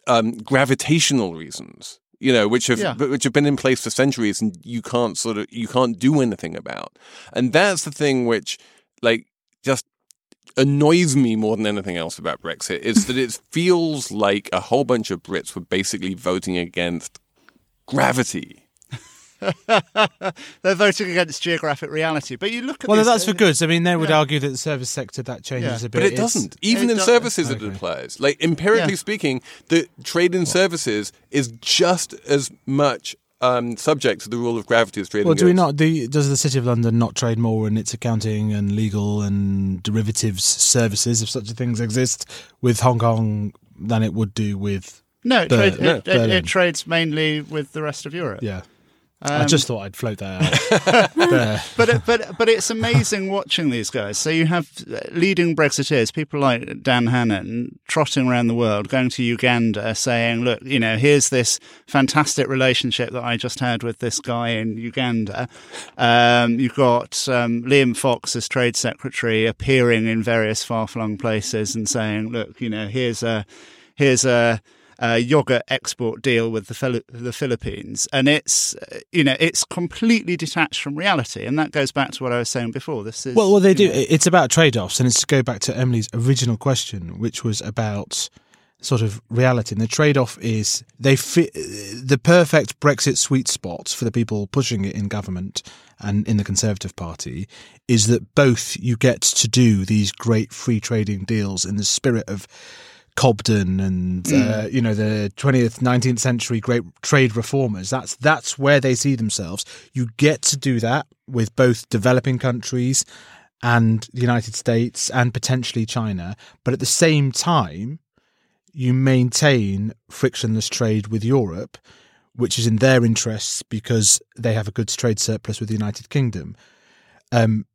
um, gravitational reasons, you know, which have Yeah. which have been in place for centuries, and you can't sort of you can't do anything about. And that's the thing which, like, just annoys me more than anything else about Brexit is that it feels like a whole bunch of Brits were basically voting against gravity. *laughs* They're voting against geographic reality. But you look at Well, these- that's for goods. I mean, they would Yeah. argue that the service sector that changes Yeah. a bit. But it It's- doesn't. Even it in do- services, it applies. Like empirically Yeah. speaking, the trade in services is just as much um, subject to the rule of gravity as trade in Well, do we goods. not? Do, does the City of London not trade more in its accounting and legal and derivatives services, if such things exist, with Hong Kong than it would do with? No, it, Ber- trade, no, it, it, it trades mainly with the rest of Europe. Yeah, I Um, just thought I'd float that out. *laughs* but but but it's amazing watching these guys. So you have leading Brexiteers, people like Dan Hannan, trotting around the world, going to Uganda, saying, "Look, you know, here's this fantastic relationship that I just had with this guy in Uganda." Um, you've got um, Liam Fox as Trade Secretary appearing in various far-flung places and saying, "Look, you know, here's a here's a." a yogurt export deal with the Phili- the Philippines, and it's uh, you know it's completely detached from reality, and that goes back to what I was saying before. This is Well, well, they do. know, It's about trade-offs, and it's to go back to Emily's original question, which was about sort of reality. And the trade-off is they fit the perfect Brexit sweet spot for the people pushing it in government and in the Conservative Party is that both you get to do these great free trading deals in the spirit of Cobden and uh, you know the 20th 19th century great trade reformers. That's that's where they see themselves. You get to do that with both developing countries and the United States and potentially China. But at the same time you maintain frictionless trade with Europe which is in their interests because they have a goods trade surplus with the United Kingdom. Um,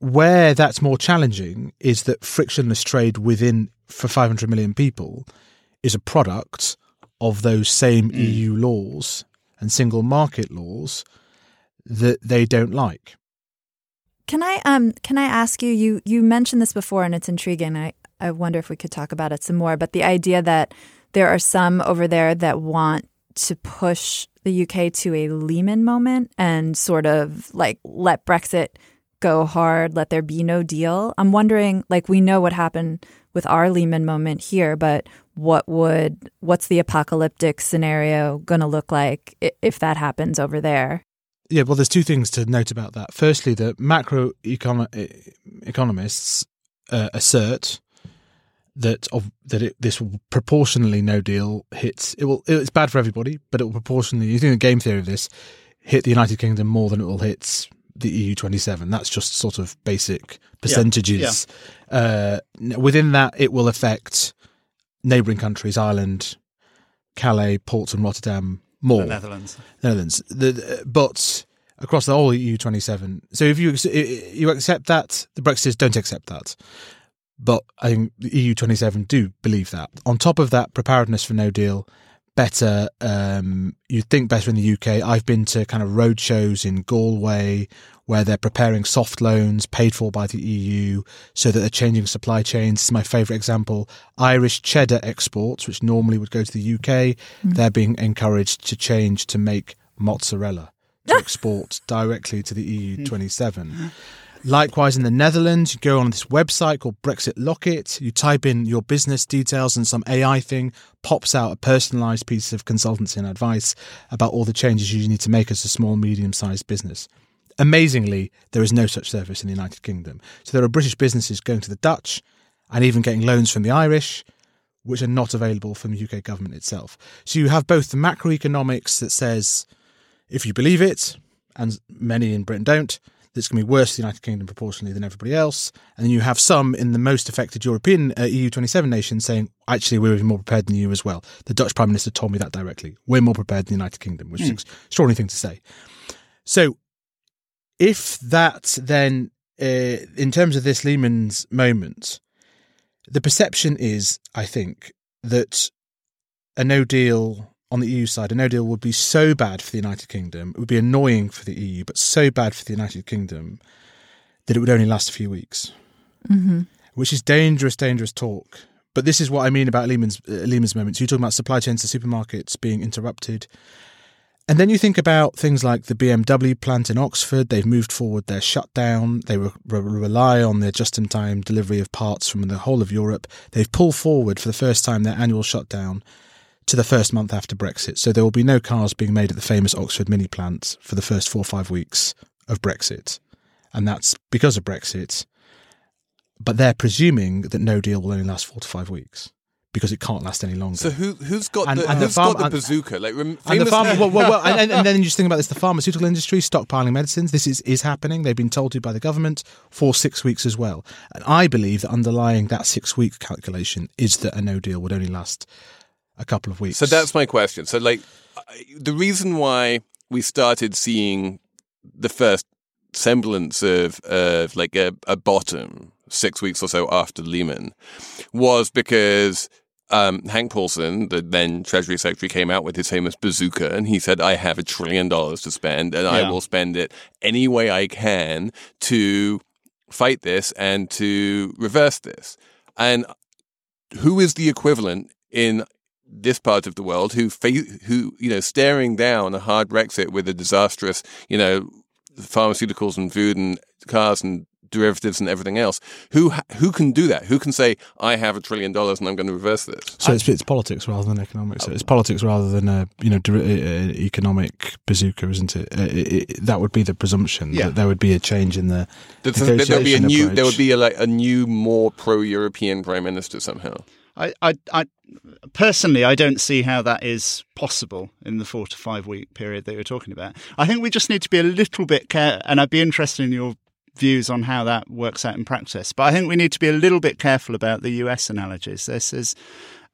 where that's more challenging is that frictionless trade within for 500 million people is a product of those same EU laws and single market laws that they don't like. Can I um can I ask you you you mentioned this before and it's intriguing. I I wonder if we could talk about it some more, but the idea that there are some over there that want to push the UK to a Lehman moment and sort of like let Brexit go hard, let there be no deal. I'm wondering like we know what happened with our Lehman moment here, but what would what's the apocalyptic scenario going to look like if that happens over there? Yeah, well, there's two things to note about that. Firstly, the macro economists uh, assert that of that it, this will proportionally no deal hits it will it's bad for everybody, but it will proportionally using the game theory of this hit the United Kingdom more than it will hit the EU 27. That's just sort of basic percentages. Uh, within that, it will affect neighbouring countries, Ireland, Calais, Ports, and Rotterdam more. the Netherlands. Netherlands. The, the- but across the whole EU 27. So if you you accept that, the Brexiteers don't accept that. But I think the EU 27 do believe that. On top of that, preparedness for no deal, better, um, you'd think better in the UK. I've been to kind of road shows in Galway where they're preparing soft loans paid for by the EU so that they're changing supply chains. This is my favourite example. Irish cheddar exports, which normally would go to the UK, they're being encouraged to change to make mozzarella to *laughs* export directly to the EU 27. *laughs* Likewise, in the Netherlands, you go on this website called Brexit Loket. You type in your business details, and some AI thing pops out a personalized piece of consultancy and advice about all the changes you need to make as a small, medium sized business. Amazingly, there is no such service in the United Kingdom. So there are British businesses going to the Dutch and even getting loans from the Irish, which are not available from the UK government itself. So you have both the macroeconomics that says, if you believe it, and many in Britain don't, that's going to be worse for the United Kingdom proportionally than everybody else. And then you have some in the most affected European uh, EU 27 nations saying, actually, we're even more prepared than you as well. The Dutch Prime Minister told me that directly. We're more prepared than the United Kingdom, which is an extraordinary thing to say. So if that then, uh, in terms of this Lehman's moment, the perception is, I think, that a no deal on the EU side, a no deal would be so bad for the United Kingdom, it would be annoying for the EU, but so bad for the United Kingdom that it would only last a few weeks, Mm-hmm. which is dangerous, dangerous talk. But this is what I mean about Lehman's uh, Lehman's moments. You're talking about supply chains to supermarkets being interrupted. And then you think about things like the BMW plant in Oxford. They've moved forward their shutdown. They re- re- rely on their just in time delivery of parts from the whole of Europe. They've pulled forward for the first time their annual shutdown to the first month after Brexit. So there will be no cars being made at the famous Oxford mini plant for the first four or five weeks of Brexit. And that's because of Brexit. But they're presuming that no deal will only last four to five weeks because it can't last any longer. So who who's got And- the and the farm- got the bazooka? Like rem- And the farm, well, well, well, *laughs* and, and- and then you just think about this: the pharmaceutical industry stockpiling medicines. This is is happening. They've been told to by the government for six weeks as well. And I believe that underlying that six week calculation is that a no deal would only last a couple of weeks. So that's my question. So, like, the reason why we started seeing the first semblance of of like a, a bottom six weeks or so after Lehman was because um, Hank Paulson, the then Treasury Secretary, came out with his famous bazooka, and he said, "I have a trillion dollars to spend, and I will spend it any way I can to fight this and to reverse this." And who is the equivalent in this part of the world who who you know staring down a hard Brexit with a disastrous you know pharmaceuticals and food and cars and derivatives and everything else who who can do that who can say I have a trillion dollars and I'm going to reverse this So it's, it's politics rather than economics. So it's politics rather than a you know der- uh, economic bazooka, isn't it? It, it? That would be the presumption Yeah. that there would be a change in the there'll be a negotiation new approach. there would be a, like a new more pro-European prime minister somehow I, I, I personally, I don't see how that is possible in the four to five week period that you're talking about. I think we just need to be a little bit care, and I'd be interested in your views on how that works out in practice. But I think we need to be a little bit careful about the US analogies. This is.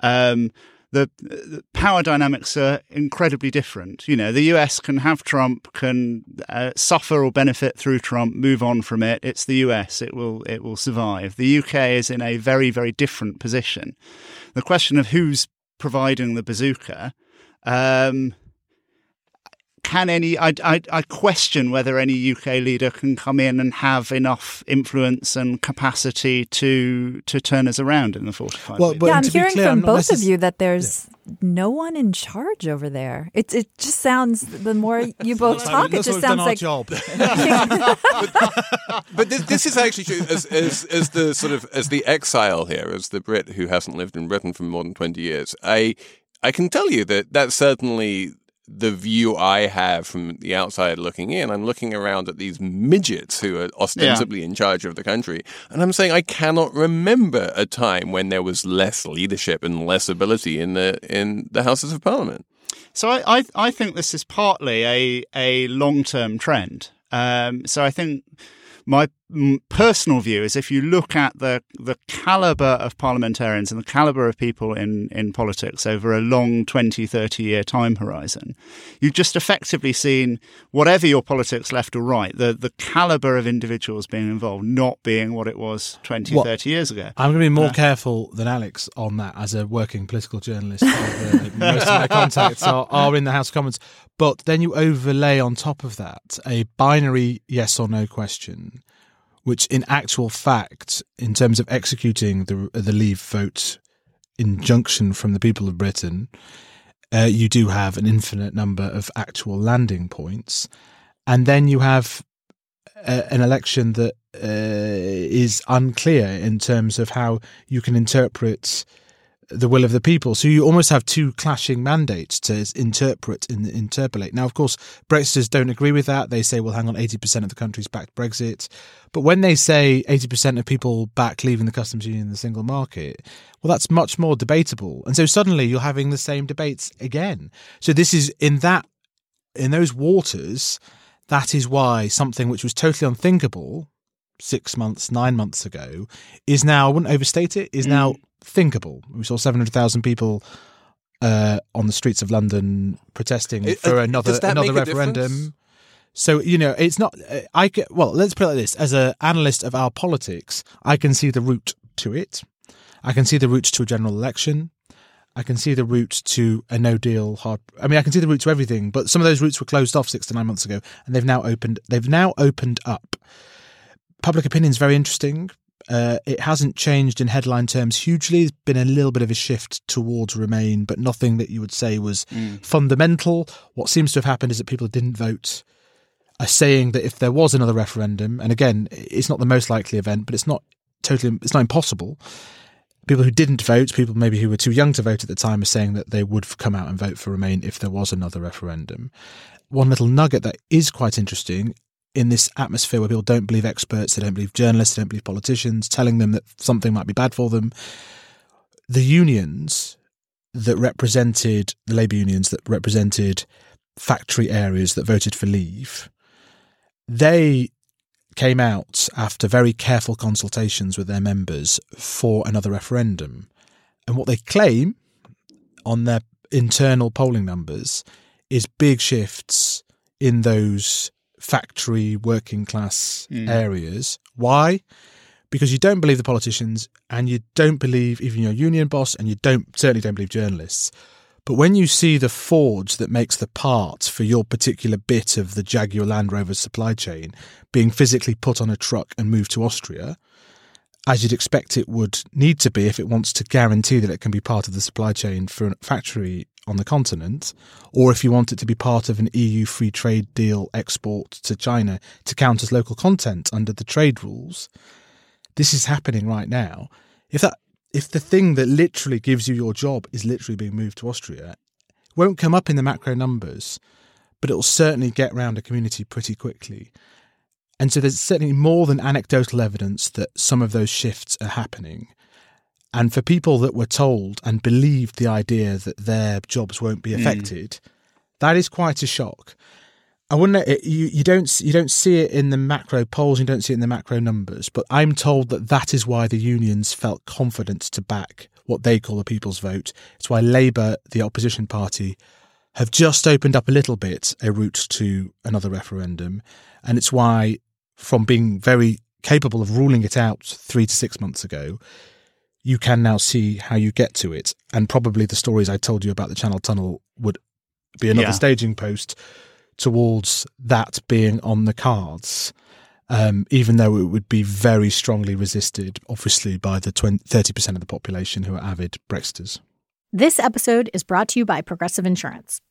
Um, the, the power dynamics are incredibly different. You know, the US can have Trump, can uh, suffer or benefit through Trump, move on from it. It's the US; it will it will survive. The UK is in a very very different position. The question of who's providing the bazooka. Um, can any? I, I, I question whether any UK leader can come in and have enough influence and capacity to to turn us around in the 45. Well, but yeah, I'm to be hearing clear, from I'm not both of you that there's no one in charge over there. It it just sounds the more *laughs* you both talk, it just sounds like job. *laughs* but this, this is actually true as, as as the sort of as the exile here, as the Brit who hasn't lived in Britain for more than twenty years. I I can tell you that that's certainly the view I have from the outside looking in. I'm looking around at these midgets who are ostensibly in charge of the country, and I'm saying I cannot remember a time when there was less leadership and less ability in the in the Houses of Parliament. So I, I, I think this is partly a, a long term trend. Um, so I think my personal view is if you look at the the caliber of parliamentarians and the caliber of people in, in politics over a long 20, 30 year time horizon, you've just effectively seen whatever your politics left or right, the, the caliber of individuals being involved not being what it was 20, What? 30 years ago. I'm going to be more careful than Alex on that as a working political journalist. *laughs* Most of my contacts are, are in the House of Commons. But then you overlay on top of that a binary yes or no question, which in actual fact, in terms of executing the, the leave vote injunction from the people of Britain, uh, you do have an infinite number of actual landing points. And then you have uh, an election that uh, is unclear in terms of how you can interpret the will of the people. So you almost have two clashing mandates to interpret and interpolate. Now, of course, Brexiters don't agree with that. They say, well, hang on, 80% of the country's backed Brexit. But when they say 80% of people back leaving the customs union and the single market, well, that's much more debatable. And so suddenly you're having the same debates again. So this is in that, in those waters, that is why something which was totally unthinkable six months, nine months ago is now, I wouldn't overstate it, is now thinkable. We saw 700,000 people uh, on the streets of London protesting It- for uh, another another referendum. So you know, it's not. uh, I can, well, let's put it like this: as an analyst of our politics, I can see the route to it. I can see the route to a general election. I can see the route to a no deal hard. I mean, I can see the route to everything. But some of those routes were closed off six to nine months ago, and they've now opened. They've now opened up. Public opinion is very interesting. Uh, it hasn't changed in headline terms hugely. There's been a little bit of a shift towards Remain, but nothing that you would say was fundamental. What seems to have happened is that people who didn't vote are saying that if there was another referendum, and again, it's not the most likely event, but it's not totally, it's not impossible. People who didn't vote, people maybe who were too young to vote at the time, are saying that they would come out and vote for Remain if there was another referendum. One little nugget that is quite interesting in this atmosphere where people don't believe experts, they don't believe journalists, they don't believe politicians, telling them that something might be bad for them. The unions that represented the labour unions that represented factory areas that voted for leave, they came out after very careful consultations with their members for another referendum. And what they claim on their internal polling numbers is big shifts in those factory working class mm. areas. Why? Because you don't believe the politicians and you don't believe even your union boss and you don't certainly don't believe journalists. But when you see the forge that makes the parts for your particular bit of the Jaguar Land Rover supply chain being physically put on a truck and moved to Austria, as you'd expect it would need to be if it wants to guarantee that it can be part of the supply chain for a factory on the continent, or if you want it to be part of an EU free trade deal export to China to count as local content under the trade rules. This is happening right now. If that if the thing that literally gives you your job is literally being moved to Austria, won't come up in the macro numbers, but it will certainly get round a community pretty quickly. And so there's certainly more than anecdotal evidence that some of those shifts are happening. And for people that were told and believed the idea that their jobs won't be hmm. affected, that is quite a shock. I wouldn't. You you don't you don't see it in the macro polls. You don't see it in the macro numbers. But I'm told that that is why the unions felt confident to back what they call the people's vote. It's why Labour, the opposition party, have just opened up a little bit a route to another referendum, and it's why, from being very capable of ruling it out three to six months ago, you can now see how you get to it. And probably the stories I told you about the Channel Tunnel would be another Yeah. staging post towards that being on the cards. Um, even though it would be very strongly resisted, obviously, by the 20, 30% of the population who are avid Brexiters. This episode is brought to you by Progressive Insurance.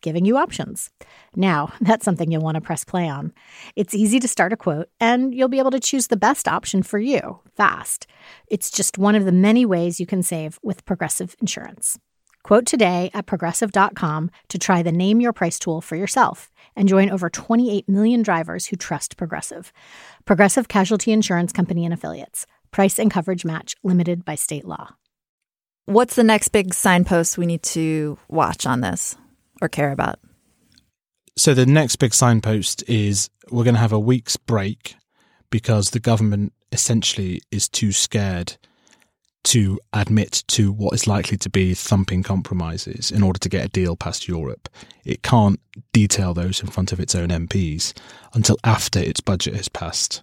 giving you options. Now, *laughs* that's something you'll want to press play on. It's easy to start a quote, and you'll be able to choose the best option for you fast. It's just one of the many ways you can save with Progressive Insurance. Quote today at progressive.com to try the Name Your Price tool for yourself and join over 28 million drivers who trust Progressive. Progressive Casualty Insurance Company and Affiliates. Price and coverage match limited by state law. What's the next big signpost we need to watch on this or care about? So the next big signpost is we're going to have a week's break because the government essentially is too scared to admit to what is likely to be thumping compromises in order to get a deal past Europe. It can't detail those in front of its own MPs until after its budget has passed.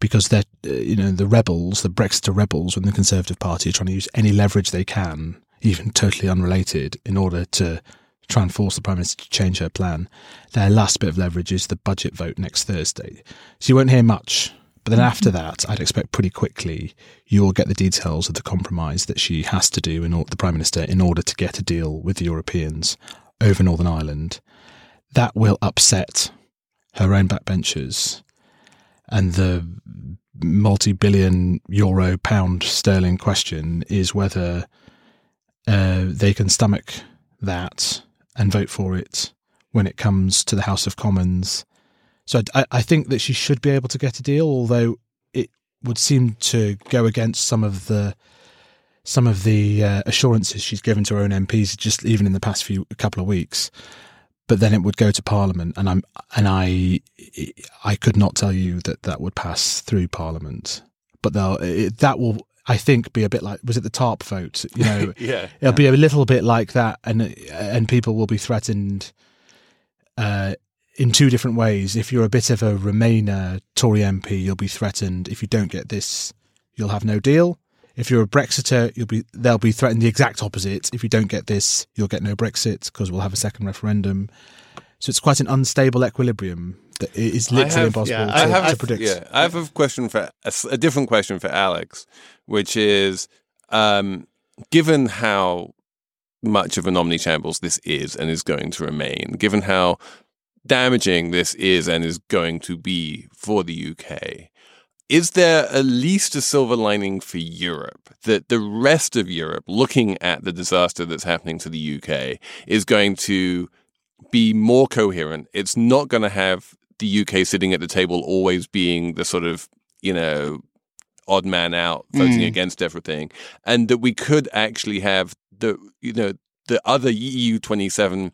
Because they're, uh, you know, the rebels, the Brexit rebels within the Conservative Party are trying to use any leverage they can, even totally unrelated, in order to try and force the Prime Minister to change her plan. Their last bit of leverage is the budget vote next Thursday. So you won't hear much. But then after that, I'd expect pretty quickly you'll get the details of the compromise that she has to do in or- the Prime Minister in order to get a deal with the Europeans over Northern Ireland. That will upset her own backbenchers. and the multi-billion euro pound sterling question is whether uh, they can stomach that and vote for it when it comes to the House of Commons. So I, I think that she should be able to get a deal, although it would seem to go against some of the some of the uh, assurances she's given to her own MPs, just even in the past few couple of weeks. But then it would go to Parliament, and I'm and I I could not tell you that that would pass through Parliament. But it, that will I think be a bit like was it the TARP vote? You know, *laughs* yeah, it'll be a little bit like that, and and people will be threatened uh, in two different ways. If you're a bit of a Remainer Tory MP, you'll be threatened. If you don't get this, you'll have no deal. If you're a Brexiter, you'll be they'll be threatened the exact opposite. If you don't get this, you'll get no Brexit because we'll have a second referendum. So it's quite an unstable equilibrium that is literally have, impossible yeah, to, I have, to predict. Yeah, I have a question for a, a different question for Alex, which is, um, given how much of an omni shambles this is and is going to remain, given how damaging this is and is going to be for the UK, is there at least a silver lining for Europe that the rest of Europe, looking at the disaster that's happening to the UK, is going to be more coherent? It's not going to have the UK sitting at the table always being the sort of, you know, odd man out voting mm. against everything. And that we could actually have the, you know, the other EU 27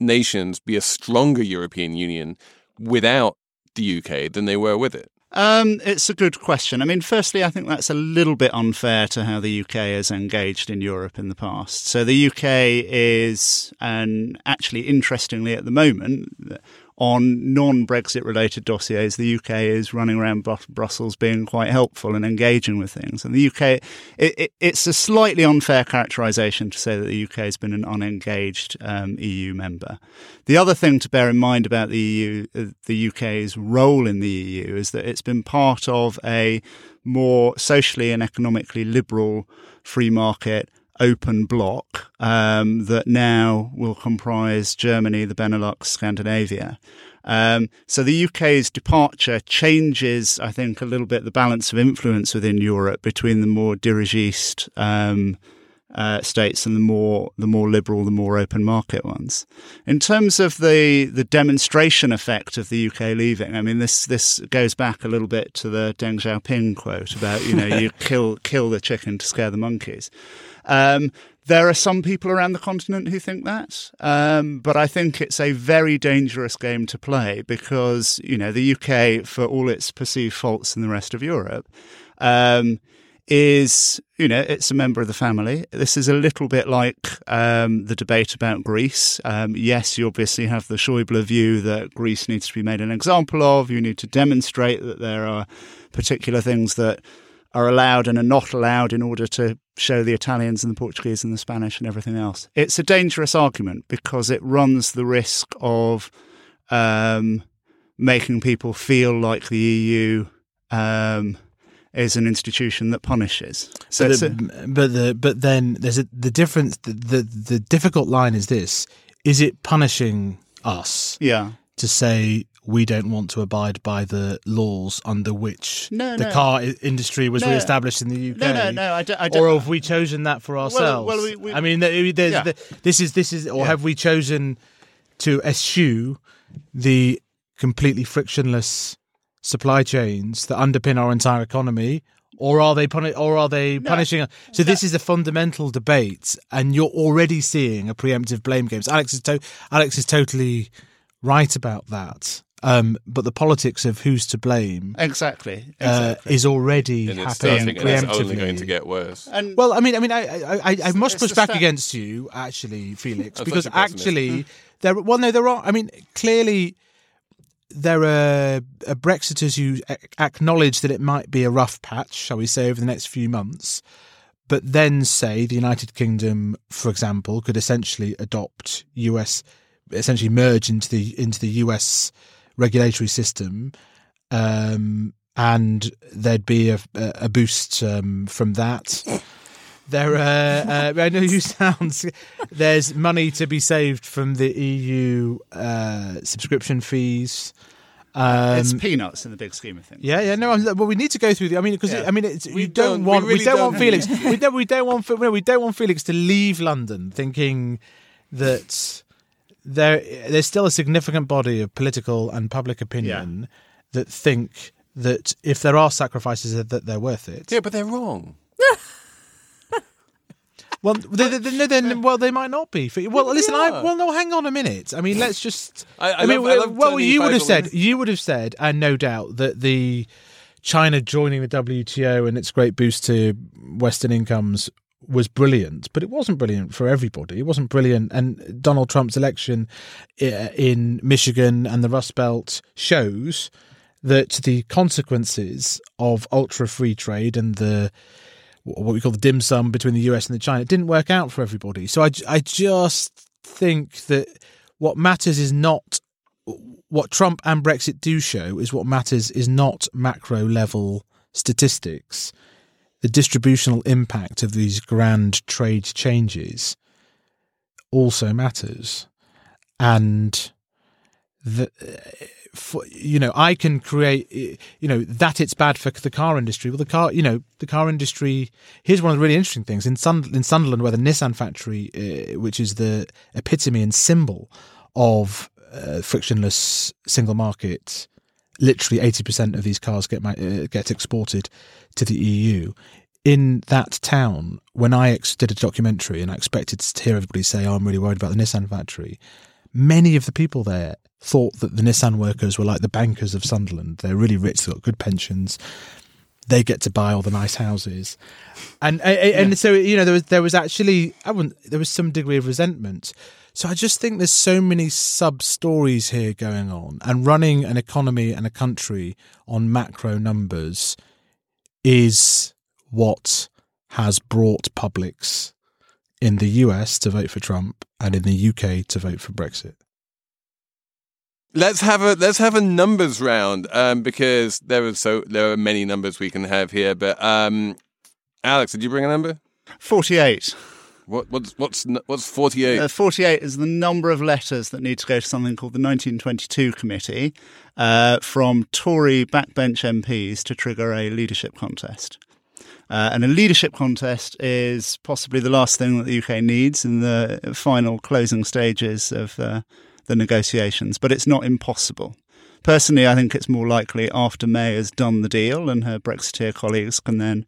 nations be a stronger European Union without the UK than they were with it. Um, it's a good question. I mean, firstly, I think that's a little bit unfair to how the UK has engaged in Europe in the past. So the UK is, and actually, interestingly, at the moment, on non-Brexit related dossiers, the UK is running around Brussels being quite helpful and engaging with things. And the UK, it, it, it's a slightly unfair characterisation to say that the UK has been an unengaged um, EU member. The other thing to bear in mind about the EU, uh, the UK's role in the EU, is that it's been part of a more socially and economically liberal free market open bloc um, that now will comprise Germany, the Benelux, Scandinavia. Um, so the UK's departure changes, I think, a little bit the balance of influence within Europe between the more dirigiste um, uh, states and the more the more liberal, the more open market ones. In terms of the the demonstration effect of the UK leaving, I mean this this goes back a little bit to the Deng Xiaoping quote about you know you *laughs* kill kill the chicken to scare the monkeys. Um, there are some people around the continent who think that, um, but I think it's a very dangerous game to play because you know the UK, for all its perceived faults in the rest of Europe, um, is you know it's a member of the family. This is a little bit like um, the debate about Greece. Um, yes, you obviously have the Schäuble view that Greece needs to be made an example of. You need to demonstrate that there are particular things that are allowed and are not allowed in order to show the Italians and the Portuguese and the Spanish and everything else. It's a dangerous argument because it runs the risk of um, making people feel like the EU um, is an institution that punishes. So, but, the, but the but then there's a, the difference. The, the the difficult line is this: is it punishing us? Yeah. To say we don't want to abide by the laws under which no, the no. car industry was no. re-established in the UK. No, no, no. I don't, I don't, or have we chosen that for ourselves? Well, well we, we, I mean, yeah. the, this is this is, or yeah. have we chosen to eschew the completely frictionless supply chains that underpin our entire economy? Or are they puni- or are they punishing? Us? So this is a fundamental debate, and you're already seeing a preemptive blame games. Alex is to- Alex is totally right about that. Um, but the politics of who's to blame exactly, uh, exactly. Uh, is already and happening preemptively. And it's only going to get worse. And well, I mean, I mean, I, I, I must push back against you, actually, *laughs* Felix, because actually, there. Well, no, there are. I mean, clearly, there are uh, Brexiters who acknowledge that it might be a rough patch, shall we say, over the next few months, but then say the United Kingdom, for example, could essentially adopt US, essentially merge into the into the US regulatory system, um, and there'd be a, a boost um, from that. There, uh, uh, I know you sound. There's money to be saved from the EU uh, subscription fees. Um, it's peanuts in the big scheme of things. Yeah, yeah, no. I'm- Well, we need to go through the. I mean, because Yeah. I mean, it's, We you don't, don't- want. We, really don't, don't. want Felix. *laughs* we don't. We don't want. No, we don't want Felix to leave London thinking that there there's still a significant body of political and public opinion that think that if there are sacrifices that they're worth it. Yeah, but they're wrong. *laughs* Well, they, they, they, no, then well, they might not be. Well, listen, I, well, no, hang on a minute. I mean, let's just. I- I mean, love- I well, you would have said, you would have said, and no doubt that the China joining the WTO and its great boost to Western incomes was brilliant, but it wasn't brilliant for everybody. It wasn't brilliant, and Donald Trump's election eh, in Michigan and the Rust Belt shows that the consequences of ultra free trade and the what we call the dim sum between the US and the China didn't work out for everybody. So I, I just think that what matters is not what Trump and Brexit do show is what matters is not macro level statistics. The distributional impact of these grand trade changes also matters. And the, for, you know, I can create, you know, that it's bad for the car industry. Well, the car, you know, the car industry. Here's one of the really interesting things in Sund- in Sunderland, where the Nissan factory, uh, which is the epitome and symbol of uh, frictionless single market, literally eighty percent of these cars get uh, get exported to the EU. In that town, when I ex- did a documentary and I expected to hear everybody say, "Oh, I'm really worried about the Nissan factory," many of the people there thought that the Nissan workers were like the bankers of Sunderland. They're really rich, they've got good pensions. They get to buy all the nice houses, and and, and so you know there was there was actually I wouldn't there was some degree of resentment. So I just think there's so many sub stories here going on, and running an economy and a country on macro numbers is what has brought publics in the US to vote for Trump and in the UK to vote for Brexit. Let's have a let's have a numbers round um, because there are so there are many numbers we can have here. But um, Alex, did you bring a number? Forty-eight. What what's what's what's forty eight? Uh, 48 is the number of letters that need to go to something called the 1922 Committee uh, from Tory backbench MPs to trigger a leadership contest. Uh, and a leadership contest is possibly the last thing that the UK needs in the final closing stages of uh, the negotiations, but it's not impossible. Personally, I think it's more likely after May has done the deal and her Brexiteer colleagues can then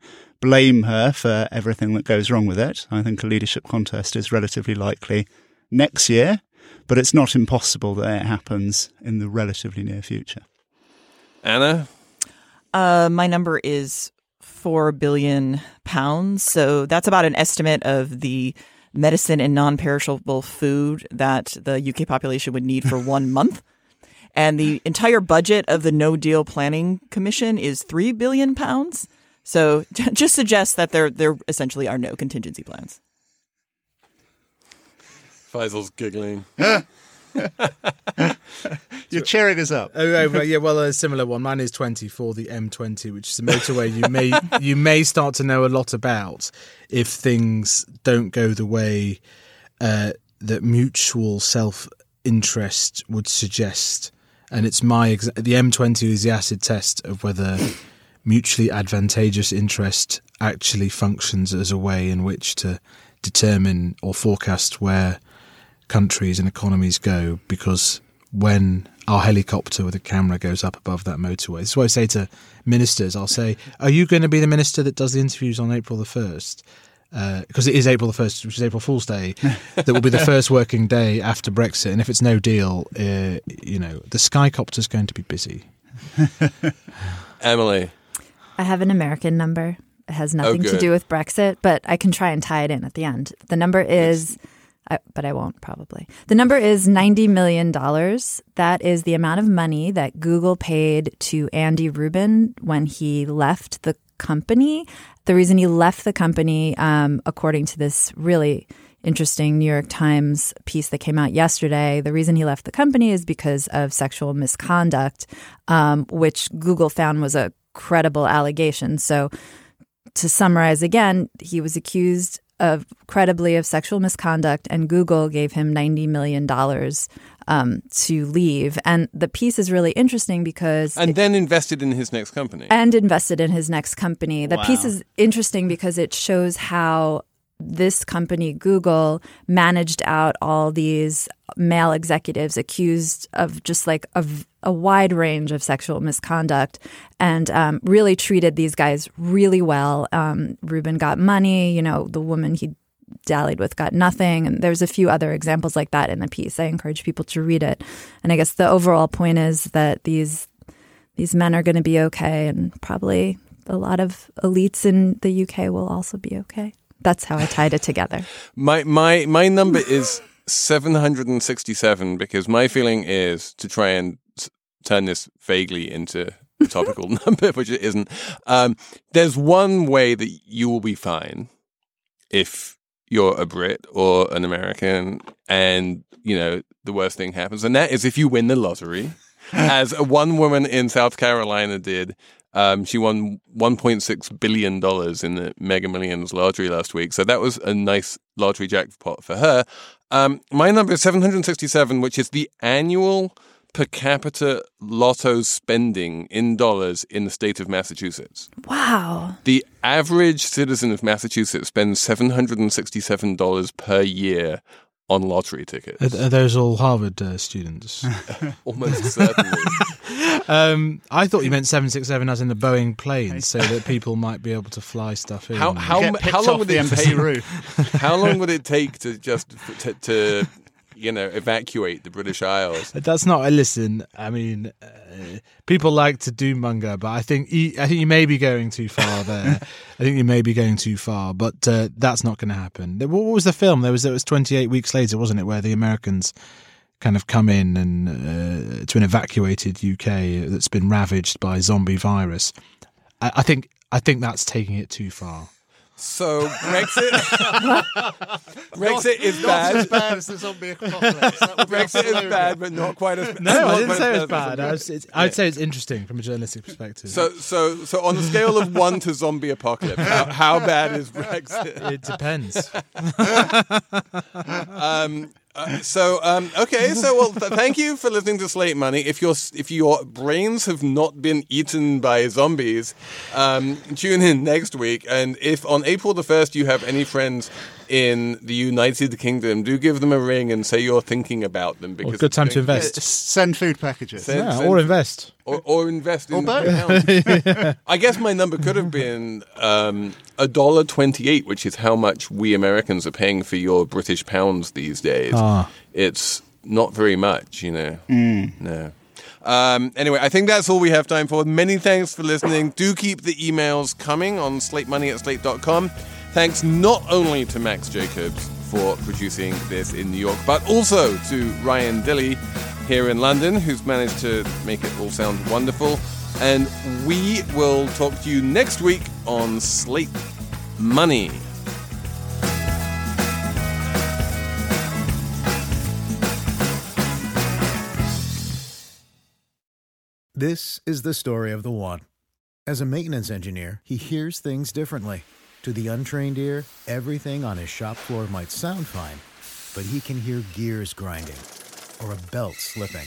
blame her for everything that goes wrong with it. I think a leadership contest is relatively likely next year, but it's not impossible that it happens in the relatively near future. Anna, Uh, my number is four billion pounds. So that's about an estimate of the medicine and non-perishable food that the UK population would need for *laughs* one month. And the entire budget of the No Deal Planning Commission is three billion pounds. So *laughs* just suggests that there there essentially are no contingency plans. Faisal's giggling. *laughs* You're cheering us up. Oh, right, right, yeah. Well, a similar one. Mine is twenty for the M20, which is a motorway you may *laughs* you may start to know a lot about if things don't go the way uh, that mutual self interest would suggest. And it's my ex- the M20 is the acid test of whether mutually advantageous interest actually functions as a way in which to determine or forecast where countries and economies go because when our helicopter with a camera goes up above that motorway. This is what I say to ministers. I'll say, Are you going to be the minister that does the interviews on April the 1st? Because it is April the 1st, which is April Fool's Day, *laughs* that will be the first working day after Brexit. And if it's no deal, uh, you know, the Skycopter's going to be busy. *laughs* Emily, I have an American number. It has nothing to do with Brexit, but I can try and tie it in at the end. The number is, I, but I won't probably. The number is $90 million. That is the amount of money that Google paid to Andy Rubin when he left the company. The reason he left the company, um, according to this really interesting New York Times piece that came out yesterday. The reason he left the company is because of sexual misconduct, um, which Google found was a credible allegation. So, to summarize again, he was accused of credibly of sexual misconduct, and Google gave him $90 million um, to leave. And the piece is really interesting because And then invested in his next company. and invested in his next company. The piece is interesting because it shows how this company, Google, managed out all these male executives accused of just like a wide range of sexual misconduct and um, really treated these guys really well. Um, Rubin got money, you know, the woman he dallied with got nothing. And there's a few other examples like that in the piece. I encourage people to read it. And I guess the overall point is that these these men are going to be okay, and probably a lot of elites in the UK will also be okay. That's how I tied it together. My my my number is 767 because my feeling is to try and s- turn this vaguely into a *laughs* topical number, which it isn't. Um, there's one way that you will be fine if you're a Brit or an American, and you know the worst thing happens, and that is if you win the lottery, *laughs* as a one woman in South Carolina did. Um, she won 1.6 billion dollars in the Mega Millions lottery last week, so that was a nice lottery jackpot for her. Um, my number is 767, which is the annual per capita lotto spending in dollars in the state of Massachusetts. Wow. The average citizen of Massachusetts spends $767 per year on lottery tickets. Are, are those all Harvard uh, students? *laughs* Almost certainly. *laughs* um, I thought you meant 767 as in the Boeing planes, so that people might be able to fly stuff in. How how Get m- picked how long would the it embassy take? roof. *laughs* How long would it take to just to, to you know evacuate the British Isles? That's not. A listen, I mean, uh, people like to do monger, but I think you, I think you may be going too far there. *laughs* I think you may be going too far, but uh, that's not going to happen. What was the film? There was it was 28 weeks later, wasn't it, where the Americans kind of come in and uh, to an evacuated UK that's been ravaged by zombie virus. I, I think I think that's taking it too far. So Brexit, *laughs* Brexit is Not bad. as bad as the zombie apocalypse. That would Brexit is bad, but not quite as *laughs* No, not I didn't say as it was bad bad. as- I was, it's, I'd say it's interesting from a journalistic perspective. So, so, so on a scale of one to zombie apocalypse, how, how bad is Brexit? it depends. *laughs* Um, uh, so, um, okay, so well, th- thank you for listening to Slate Money. If your if your brains have not been eaten by zombies, um, tune in next week. And if on April the first you have any friends in the United Kingdom, do give them a ring and say you're thinking about them because Well, good time to going- invest. Send food packages. Send- Yeah, send- or invest. or, or invest in both. *laughs* I guess my number could have been um, a dollar twenty-eight, which is how much we Americans are paying for your British pounds these days. Ah. It's not very much, you know. No. Um, anyway, I think that's all we have time for. Many thanks for listening. Do keep the emails coming on slatemoney at slate.com. Thanks not only to Max Jacobs for producing this in New York, but also to Ryan Dilly here in London, who's managed to make it all sound wonderful. And we will talk to you next week on Slate Money. This is the story of the one. As a maintenance engineer, he hears things differently. To the untrained ear, everything on his shop floor might sound fine, but he can hear gears grinding or a belt slipping.